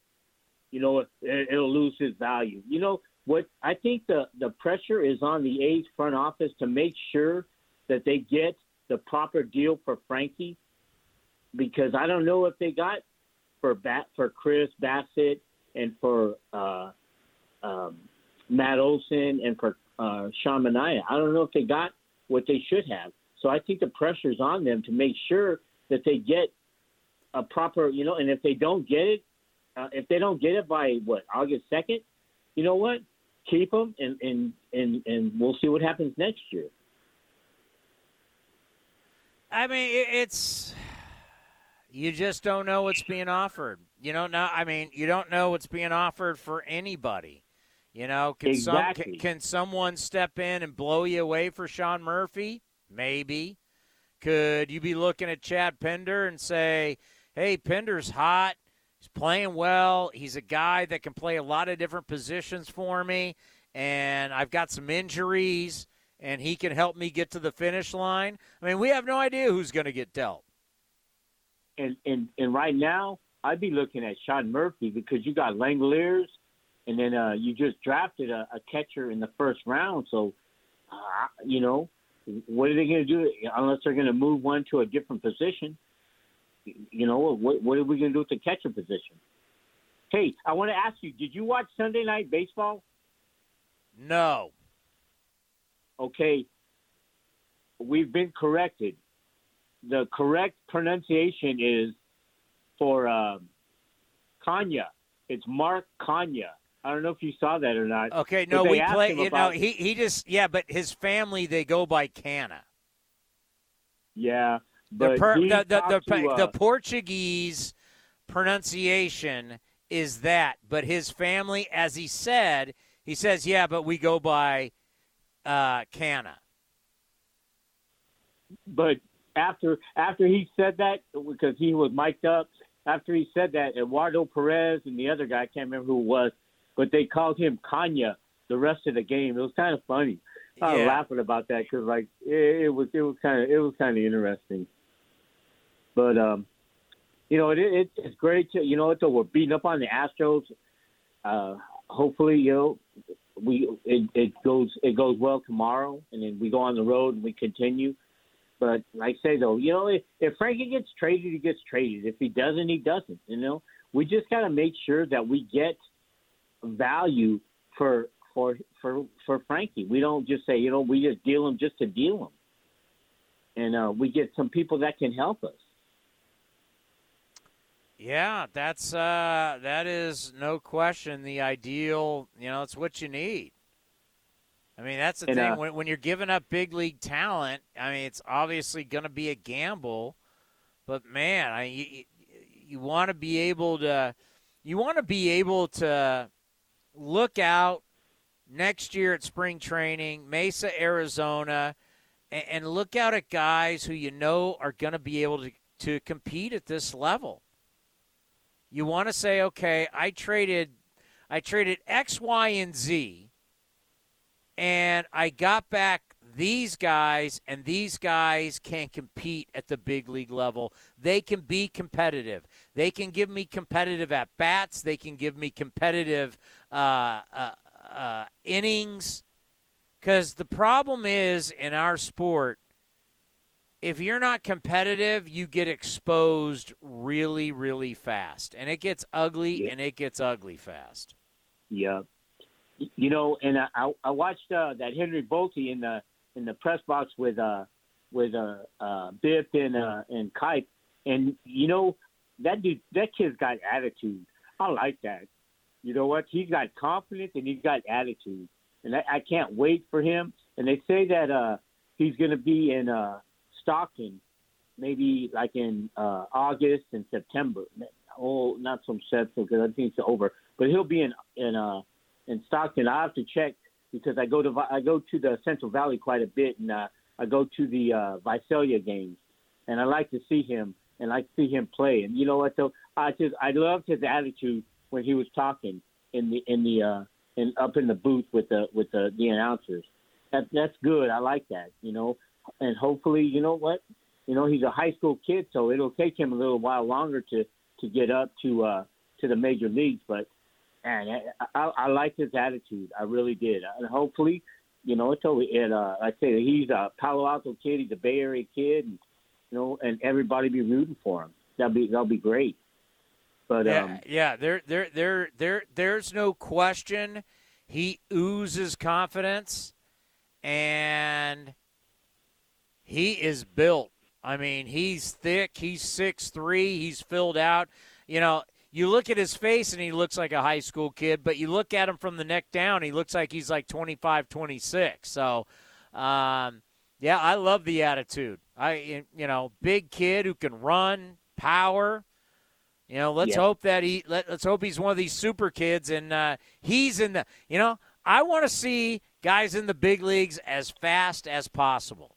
you know, it, it'll lose his value. You know what? I think the the pressure is on the A's front office to make sure that they get the proper deal for Frankie, because I don't know if they got for bat for Chris Bassitt and for uh, um, Matt Olson and for uh, Sean Manaea. I don't know if they got what they should have. So I think the pressure is on them to make sure that they get a proper, you know, and if they don't get it, uh, if they don't get it by what August second, you know what? Keep them, and and and and we'll see what happens next year. I mean, it's You just don't know what's being offered. You don't know. I mean, you don't know what's being offered for anybody. You know, can Exactly. some can, can someone step in and blow you away for Sean Murphy? Maybe. Could you be looking at Chad Pinder and say, "Hey, Pinder's hot. He's playing well. He's a guy that can play a lot of different positions for me, and I've got some injuries, and he can help me get to the finish line." I mean, we have no idea who's going to get dealt. and and and right now I'd be looking at Sean Murphy because you got Langeliers, and then uh, you just drafted a, a catcher in the first round. So, uh, you know, what are they going to do unless they're going to move one to a different position? You know, what what are we going to do with the catcher position? Hey, I want to ask you: Did you watch Sunday Night Baseball? No. Okay, we've been corrected. The correct pronunciation is for um, Kanya. It's Mark Kanya. I don't know if you saw that or not. Okay, no, we play. You know, he he just yeah, but his family they go by Cana. Yeah, The per, he the, the, the, to, uh, the Portuguese pronunciation is that, but his family, as he said, he says, yeah, but we go by uh, Cana. but after after he said that because he was mic'd up after he said that Eduardo Perez and the other guy I can't remember who it was but they called him Kanya the rest of the game it was kind of funny I was Yeah. laughing about that because like it, it was it was kind of it was kind of interesting but um you know it, it it's great to you know though we're beating up on the Astros uh hopefully you know we it, it goes it goes well tomorrow and then we go on the road and we continue but like I say though, you know, if, if Frankie gets traded, he gets traded. If he doesn't, he doesn't. You know, we just got to make sure that we get value for for for for Frankie. We don't just say, you know, we just deal him just to deal him, and uh, we get some people that can help us. Yeah, that's uh, that is no question the ideal. You know, it's what you need. I mean, that's the And, thing. uh, when, when you're giving up big league talent, I mean, it's obviously going to be a gamble. But man, I you, you want to be able to you want to be able to look out next year at spring training, Mesa, Arizona, and, and look out at guys who you know are going to be able to to compete at this level. You want to say, okay, I traded, I traded X, Y, and Z, and I got back these guys, and these guys can compete at the big league level. They can be competitive. They can give me competitive at bats. They can give me competitive uh, uh, uh, innings. Because the problem is in our sport, if you're not competitive, you get exposed really, really fast. And it gets ugly, and it gets ugly fast. Yeah, you know, and I I, watched uh, that Henry Bolte in the in the press box with uh with uh, uh Biff and uh and Kipe, and you know that dude that kid's got attitude. I like that. You know what? He's got confidence and he's got attitude, and I, I can't wait for him. And they say that uh he's going to be in uh Stockton, maybe like in uh August and September. Oh, not some September because I think it's over, but he'll be in in uh in Stockton. I have to check because I go to I go to the Central Valley quite a bit, and uh, I go to the uh, Visalia games, and I like to see him and I like to see him play. And you know what though, I just I loved his attitude when he was talking in the in the uh, in up in the booth with the with the, the announcers. That that's good. I like that. You know, and hopefully, you know what, you know he's a high school kid, so it'll take him a little while longer to to get up to uh, to the major leagues, but and I, I, I liked his attitude. I really did. And hopefully, you know, it's over. And uh, I say he's a Palo Alto kid. He's a Bay Area kid, and you know, and everybody be rooting for him. That'll be that'll be great. But yeah, um, yeah, there, there, there, there, there's no question. He oozes confidence, and he is built. I mean, he's thick. He's six three. He's filled out. You know, you look at his face and he looks like a high school kid, but you look at him from the neck down, he looks like he's like 25, 26. So, um, yeah, I love the attitude. I, you know, big kid who can run, power. You know, let's Yes. hope that he let, let's hope he's one of these super kids and uh, he's in the. You know, I want to see guys in the big leagues as fast as possible.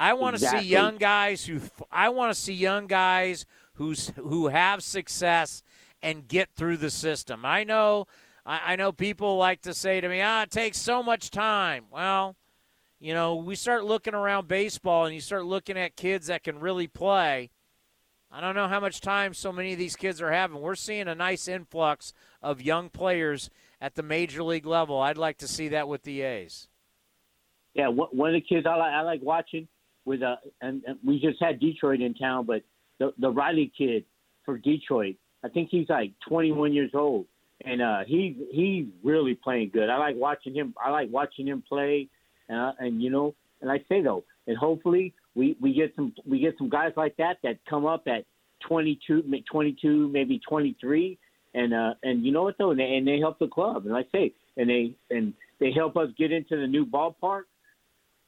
I want to Exactly. see young guys who I want to see young guys who's who have success and get through the system. I know I, I know people like to say to me, "Ah, it takes so much time." Well, you know, we start looking around baseball and you start looking at kids that can really play. I don't know how much time so many of these kids are having. We're seeing a nice influx of young players at the major league level. I'd like to see that with the A's. Yeah, one of the kids I like I like watching with uh and, and we just had Detroit in town, but the the Riley kid for Detroit, I think he's like 21 years old, and uh he's he's really playing good. I like watching him. I like watching him play, and uh, and you know, and I say though, and hopefully we we get some we get some guys like that that come up at 22, 22, maybe 23, and uh and you know what though, and they, and they help the club, and I say, and they and they help us get into the new ballpark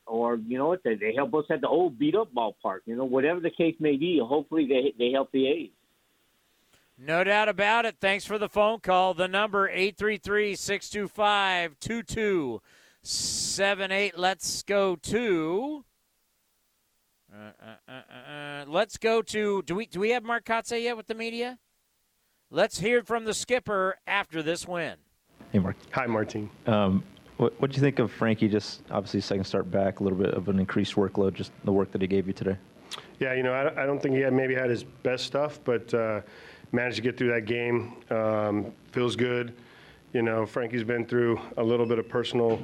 or you know what they, they help us at the old beat up ballpark you know whatever the case may be hopefully they they help the a's No doubt about it. Thanks for the phone call. The number 833-625-2278. Let's go to uh, uh, uh, uh, let's go to do we do we have Mark Kotsay yet with the media? Let's hear from the skipper after this win. Hey, Mark. Hi, Martin. Um, what do you think of Frankie? Just obviously second start back, a little bit of an increased workload, just the work that he gave you today. Yeah, you know, I, I don't think he had maybe had his best stuff, but uh, managed to get through that game. Um, feels good. You know, Frankie's been through a little bit of personal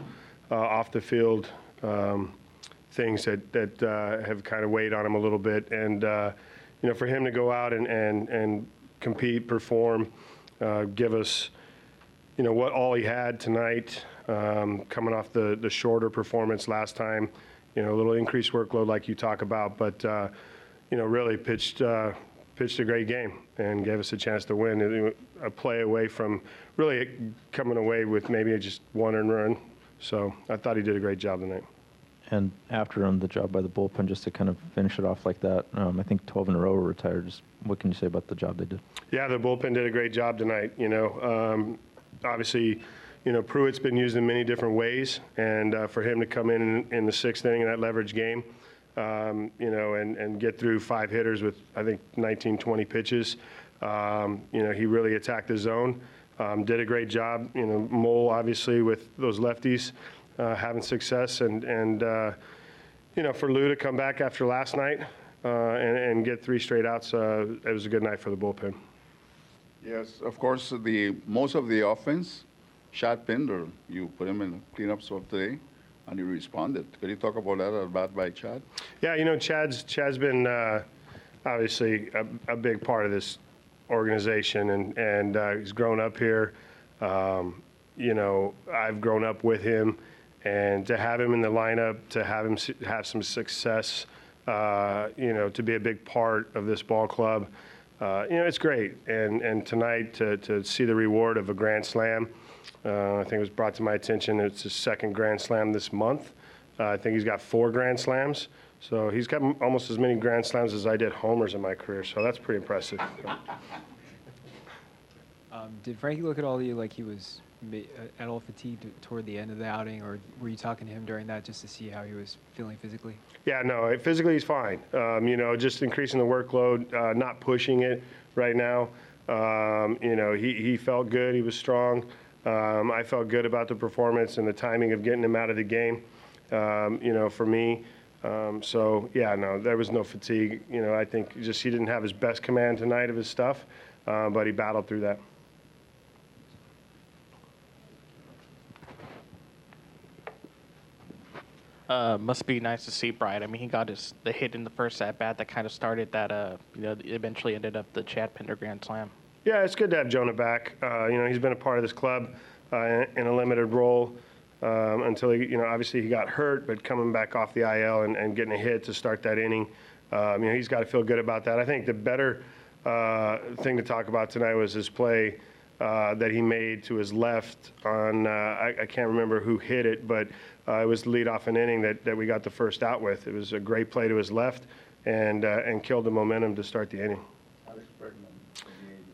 uh, off the field um, things that that uh, have kind of weighed on him a little bit, and uh, you know, for him to go out and and and compete, perform, uh, give us you know what all he had tonight, um, coming off the the shorter performance last time. You know, a little increased workload like you talk about, but uh, you know, really pitched uh, pitched a great game and gave us a chance to win. A play away from really coming away with maybe just one earned run. So I thought he did a great job tonight. And after him, the job by the bullpen, just to kind of finish it off like that. Um, I think 12 in a row were retired. Just what can you say about the job they did? Yeah, the bullpen did a great job tonight. You know, um, obviously, you know Pruitt's been used in many different ways, and uh, for him to come in, in the sixth inning in that leverage game, um, you know, and, and get through five hitters with I think 19, 20 pitches, um, you know, he really attacked the zone. Um, did a great job. You know, Mole obviously with those lefties uh, having success, and and uh, you know for Lou to come back after last night uh, and, and get three straight outs, uh, it was a good night for the bullpen. Yes, of course, the most of the offense, Chad or you put him in cleanups of today, and he responded. Could you talk about that at bat by Chad? Yeah, you know, Chad's Chad's been uh, obviously a, a big part of this organization, and and uh, he's grown up here. Um, you know, I've grown up with him, and to have him in the lineup, to have him have some success, uh, you know, to be a big part of this ball club, uh, you know, it's great. And and tonight to to see the reward of a grand slam, uh, I think it was brought to my attention. It's his second grand slam this month. Uh, I think he's got four grand slams. So he's got m- almost as many grand slams as I did homers in my career. So that's pretty impressive. [LAUGHS] Um, did Frankie look at all of you like he was uh, at all fatigued toward the end of the outing, or were you talking to him during that just to see how he was feeling physically? Yeah, no, physically he's fine. Um, you know, just increasing the workload, uh, not pushing it right now. Um, you know, he, he felt good. He was strong. Um, I felt good about the performance and the timing of getting him out of the game. Um, you know, for me. Um, so yeah, no, there was no fatigue. You know, I think just he didn't have his best command tonight of his stuff, uh, but he battled through that. Uh, must be nice to see Bride. I mean, he got his the hit in the first at bat that kind of started that. Uh, you know, eventually ended up the Chad Pinder grand slam. Yeah, it's good to have Jonah back. Uh, you know, he's been a part of this club uh, in, a limited role um, until he, you know, obviously he got hurt, but coming back off the IL and, and getting a hit to start that inning, um, you know, he's got to feel good about that. I think the better uh, thing to talk about tonight was his play uh, that he made to his left on, uh, I, I can't remember who hit it, but uh, it was the lead off an inning that, that we got the first out with. It was a great play to his left. and and killed the momentum to start the inning.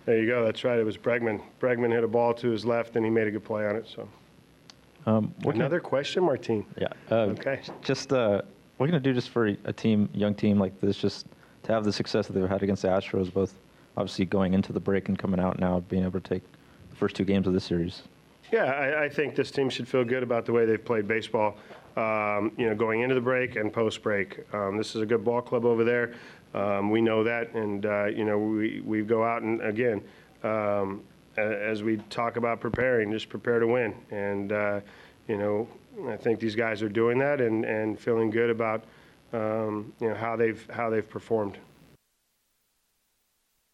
There you go. That's right. It was Bregman. Bregman hit a ball to his left, and he made a good play on it. So. Um, Another question, Martine. Yeah. Uh, okay. Just uh, what are you gonna do just for a team, young team like this, just to have the success that they've had against the Astros, both obviously going into the break and coming out now, being able to take the first two games of this series. Yeah, I, I think this team should feel good about the way they've played baseball. Um, you know, going into the break and post break. Um, this is a good ball club over there. Um, we know that, and uh, you know, we we go out and again. Um, as we talk about preparing, just prepare to win. And, uh, you know, I think these guys are doing that and, and feeling good about, um, you know, how they've, how they've performed.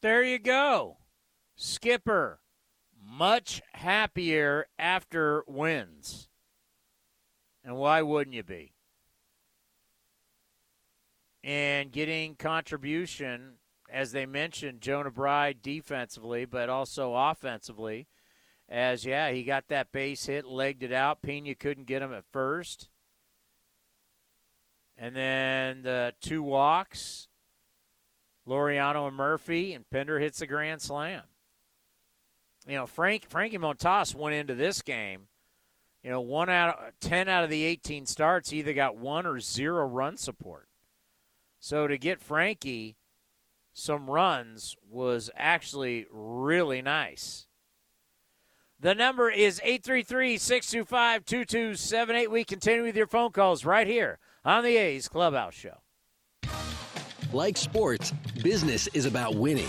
There you go. Skipper, much happier after wins. And why wouldn't you be? And getting contribution, as they mentioned, Jonah Bride defensively, but also offensively. As, yeah, he got that base hit, legged it out. Pena couldn't get him at first. And then the two walks, Laureano and Murphy, and Pinder hits a grand slam. You know, Frank Frankie Montas went into this game. You know, one out of ten out of the eighteen starts, he either got one or zero run support. So to get Frankie some runs was actually really nice. The number is 833 625 2278. We continue with your phone calls right here on the A's Clubhouse Show. Like sports, business is about winning.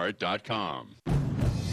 lastdivebar.com.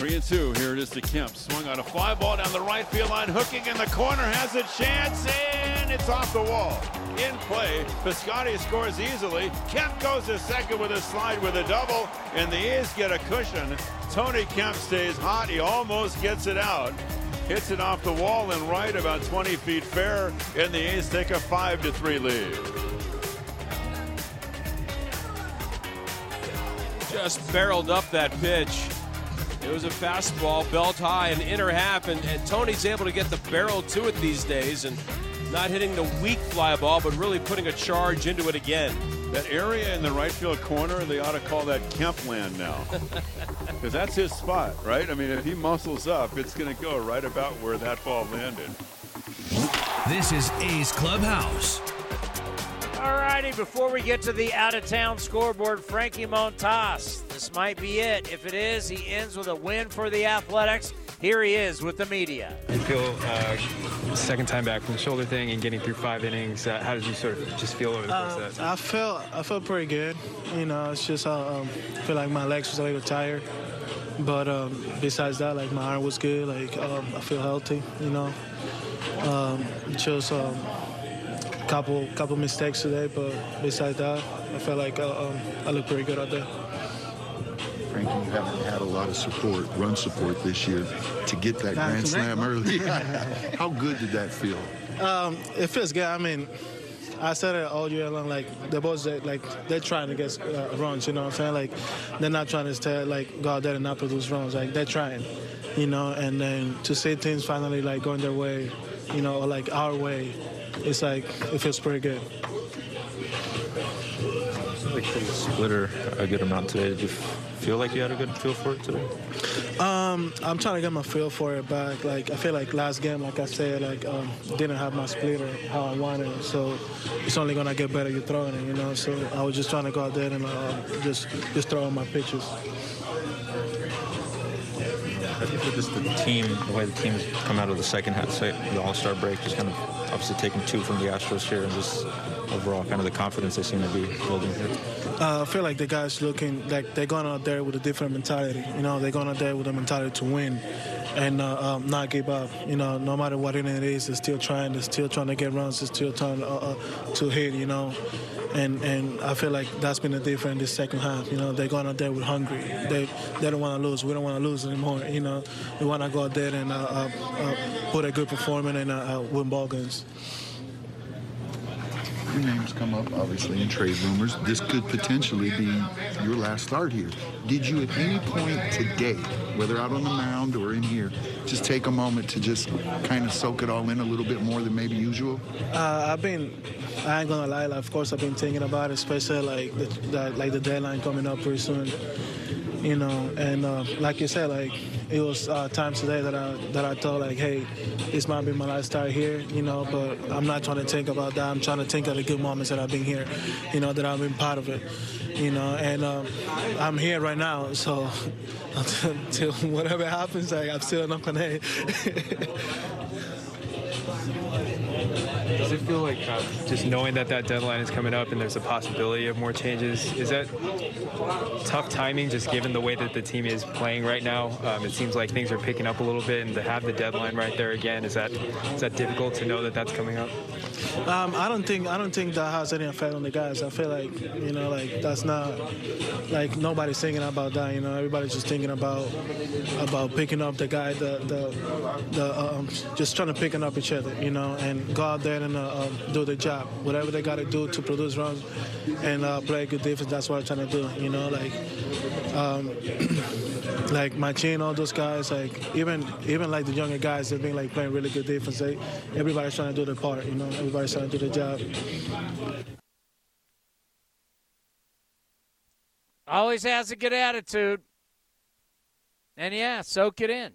Three and two. Here it is to Kemp. Swung on a fly ball down the right field line. Hooking in the corner. Has a chance. And it's off the wall. In play. Piscotty scores easily. Kemp goes to second with a slide with a double. And the A's get a cushion. Tony Kemp stays hot. He almost gets it out. Hits it off the wall and right about 20 feet fair. And the A's take a 5 to 3 lead. Just barreled up that pitch. It was a fastball, belt high, and inner half, and, and, Tony's able to get the barrel to it these days and not hitting the weak fly ball, but really putting a charge into it again. That area in the right field corner, they ought to call that Kemp land now. [LAUGHS] Because that's his spot, right? I mean, if he muscles up, it's going to go right about where that ball landed. This is A's Clubhouse. All righty, before we get to the out of town scoreboard, Frankie Montas. This might be it. If it is, he ends with a win for the Athletics. Here he is with the media. You feel uh, second time back from the shoulder thing and getting through five innings. Uh, how did you sort of just feel over the course uh, of that? I felt I felt pretty good. You know, it's just um, I feel like my legs was a little tired. But um, besides that, like my arm was good. Like um, I feel healthy. You know, um, just um, couple couple mistakes today, but besides that, I felt like uh, um, I look pretty good out there. Frankie, you haven't had a lot of support, run support this year, to get that grand slam early. [LAUGHS] How good did that feel? Um, it feels good. I mean, I said it all year long. Like the boys, they, like they're trying to get uh, runs. You know what I'm saying? Like they're not trying to stay, like go out there and not produce runs. Like they're trying. You know, and then to see things finally like going their way, you know, or like our way, it's like it feels pretty good. Like the splitter a good amount today. Did you feel like you had a good feel for it today? Um, I'm trying to get my feel for it back. Like I feel like last game, like I said, like um, didn't have my splitter how I wanted. So it's only gonna get better you throwing it, you know. So I was just trying to go out there and uh, just just throw my pitches. I think just the team, the way the team's come out of the second half, the All-Star break, just kind of obviously taking two from the Astros here, and just overall kind of the confidence they seem to be building here. Uh, I feel like the guys looking like they're going out there with a different mentality. You know, they're going out there with a mentality to win and uh, um, not give up. You know, no matter what inning it is, they're still trying. They're still trying to get runs. They're still trying uh, uh, to hit. You know, and and I feel like that's been the difference in this second half. You know, they're going out there with hungry. They they don't want to lose. We don't want to lose anymore. You know, we want to go out there and uh, uh, put a good performance and win ball games. Your name's come up, obviously, in trade rumors. This could potentially be your last start here. Did you at any point today, whether out on the mound or in here, just take a moment to just kind of soak it all in a little bit more than maybe usual? Uh, I've been, I ain't gonna lie. Of course, I've been thinking about it, especially like the, the like the deadline coming up pretty soon. You know, and uh, like you said, like it was uh, times today that I that I thought like, hey, this might be my last start here. You know, but I'm not trying to think about that. I'm trying to think of the good moments that I've been here. You know, that I've been part of it. You know, and um, I'm here right now. So [LAUGHS] until whatever happens, like, I'm still in Oakland. [LAUGHS] Does it feel like uh, just knowing that that deadline is coming up and there's a possibility of more changes? Is that tough timing, just given the way that the team is playing right now? Um, it seems like things are picking up a little bit, and to have the deadline right there again, is that is that difficult to know that that's coming up? Um, I don't think I don't think that has any effect on the guys. I feel like you know, like that's not like nobody's thinking about that. You know, everybody's just thinking about about picking up the guy, the the, the um, just trying to picking up each other. You know, and go out there and uh, uh, do the job, whatever they got to do to produce runs and uh, play good defense. That's what I'm trying to do. You know, like. Um, [CLEARS THROAT] like Machin, all those guys, like even even like the younger guys, they've been like playing really good defense. They, everybody's trying to do their part, you know. Everybody's trying to do their job. Always has a good attitude. And yeah, soak it in.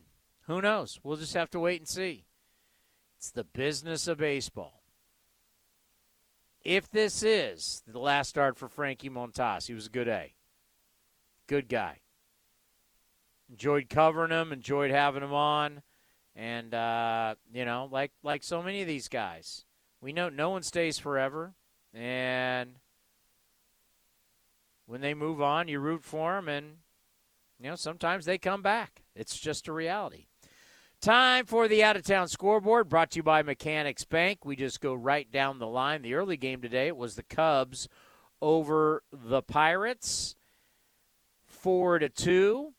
Who knows? We'll just have to wait and see. It's the business of baseball. If this is the last start for Frankie Montas, he was a good A. Good guy. Enjoyed covering him, enjoyed having him on. And uh, you know, like like so many of these guys, we know no one stays forever. And when they move on, you root for them, and you know sometimes they come back. It's just a reality. Time for the out of town scoreboard brought to you by Mechanics Bank. We just go right down the line. The early game today was the Cubs over the Pirates, four to two.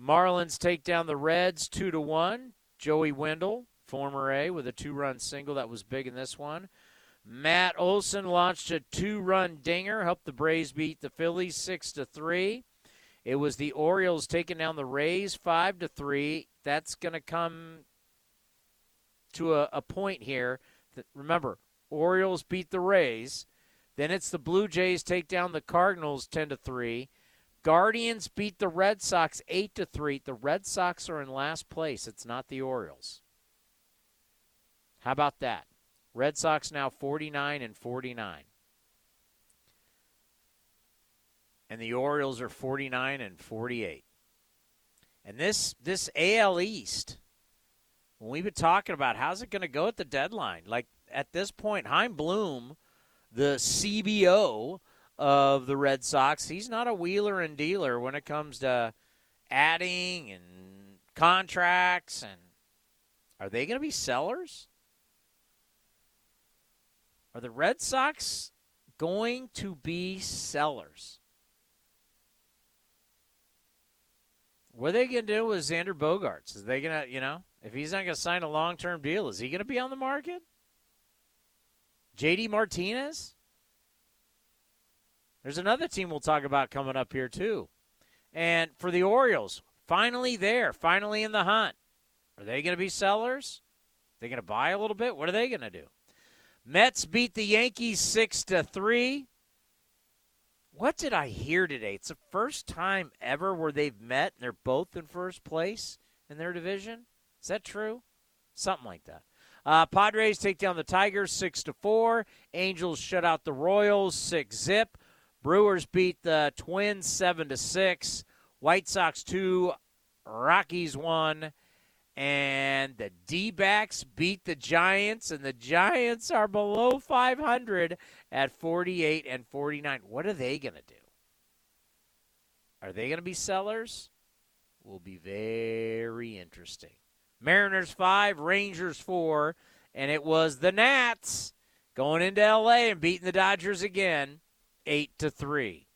Marlins take down the Reds two to one. Joey Wendle, former A, with a two-run single that was big in this one. Matt Olson launched a two-run dinger, helped the Braves beat the Phillies six to three. It was the Orioles taking down the Rays five to three. That's going to come to a, a point here. That, remember, Orioles beat the Rays. Then it's the Blue Jays take down the Cardinals ten to three. Guardians beat the Red Sox 8 to 3. The Red Sox are in last place. It's not the Orioles. How about that? Red Sox now 49 and 49. And the Orioles are 49 and 48. And this this AL East when we've been talking about how's it going to go at the deadline, like at this point, Chaim Bloom, the CBO of the Red Sox. He's not a wheeler and dealer when it comes to adding and contracts and are they going to be sellers? Are the Red Sox going to be sellers? What are they going to do with Xander Bogaerts? Is they going to, you know, if he's not going to sign a long-term deal, is he going to be on the market? JD Martinez? There's another team we'll talk about coming up here, too. And for the Orioles, finally there, finally in the hunt. Are they going to be sellers? Are they going to buy a little bit? What are they going to do? Mets beat the Yankees 6 to 3. What did I hear today? It's the first time ever where they've met and they're both in first place in their division. Is that true? Something like that. Uh, Padres take down the Tigers six to four. Angels shut out the Royals six zip. Brewers beat the Twins seven to six. White Sox two, Rockies one, and the D backs beat the Giants, and the Giants are below 500 at 48 and 49. What are they going to do? Are they going to be sellers? Will be very interesting. Mariners five, Rangers four, and it was the Nats going into LA and beating the Dodgers again, eight to three.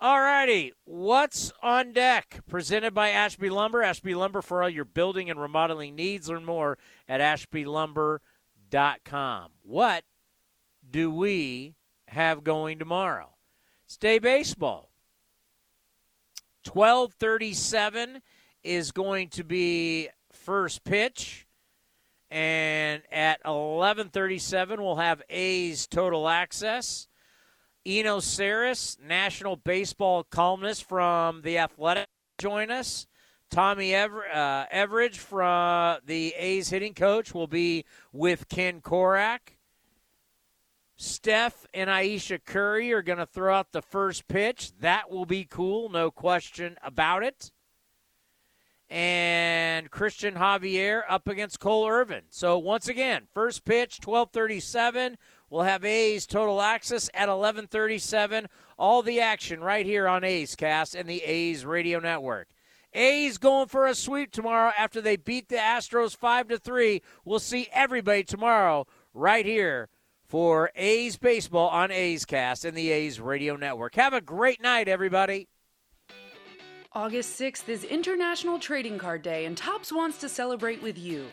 All righty, what's on deck? Presented by Ashby Lumber. Ashby Lumber for all your building and remodeling needs. Learn more at ashbylumber.com. What do we have going tomorrow? Stay baseball. 1237 is going to be first pitch. And at 1137, we'll have A's total access. Eno Sarris, national baseball columnist from The Athletic, join us. Tommy Ever- uh, Everidge from the A's hitting coach will be with Ken Korach. Steph and Aisha Curry are going to throw out the first pitch. That will be cool, no question about it. And Cristian Javier up against Cole Irvin. So once again, first pitch 1237. We'll have A's total access at 1137. All the action right here on A's Cast and the A's Radio Network. A's going for a sweep tomorrow after they beat the Astros 5 to 3. We'll see everybody tomorrow right here for A's Baseball on A's Cast and the A's Radio Network. Have a great night, everybody. August 6th is International Trading Card Day, and Topps wants to celebrate with you.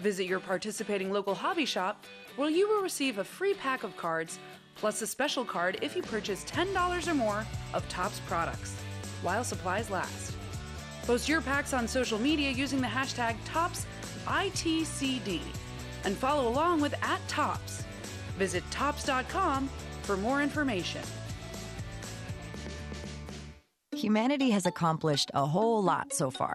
Visit your participating local hobby shop where you will receive a free pack of cards plus a special card if you purchase $10 or more of Topps products while supplies last. Post your packs on social media using the hashtag ToppsITCD and follow along with at Topps. Visit Topps.com for more information. Humanity has accomplished a whole lot so far.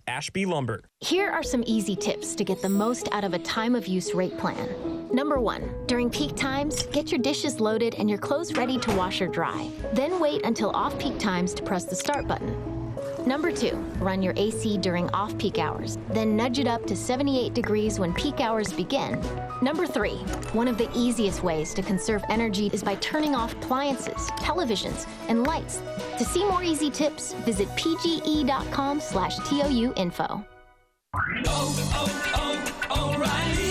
Ashby Lumber. Here are some easy tips to get the most out of a time of use rate plan. Number one, during peak times, get your dishes loaded and your clothes ready to wash or dry. Then wait until off peak times to press the start button. Number two, run your AC during off peak hours, then nudge it up to 78 degrees when peak hours begin. Number three, one of the easiest ways to conserve energy is by turning off appliances, televisions, and lights. To see more easy tips, visit pge.com slash TOU info. Oh, oh, oh, Stay cool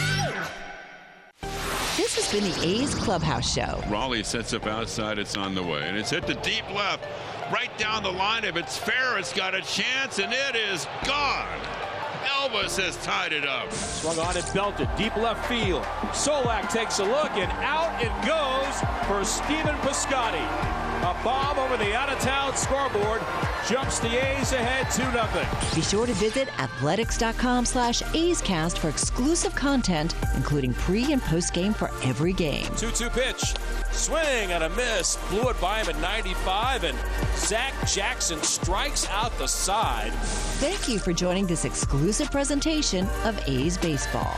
This has been the A's Clubhouse Show. Raleigh sets up outside. It's on the way. And it's hit the deep left. Right down the line. If it's fair, it's got a chance, and it is gone. Elvis has tied it up. Swung on and belted. Deep left field. Solak takes a look, and out it goes for Stephen Piscotty. A bomb over the out-of-town scoreboard jumps the A's ahead 2-0. Be sure to visit athletics.com slash A'scast for exclusive content, including pre- and post-game for every game. 2-2 pitch. Swing and a miss. Blew it by him at 95, and Zach Jackson strikes out the side. Thank you for joining this exclusive presentation of A's Baseball.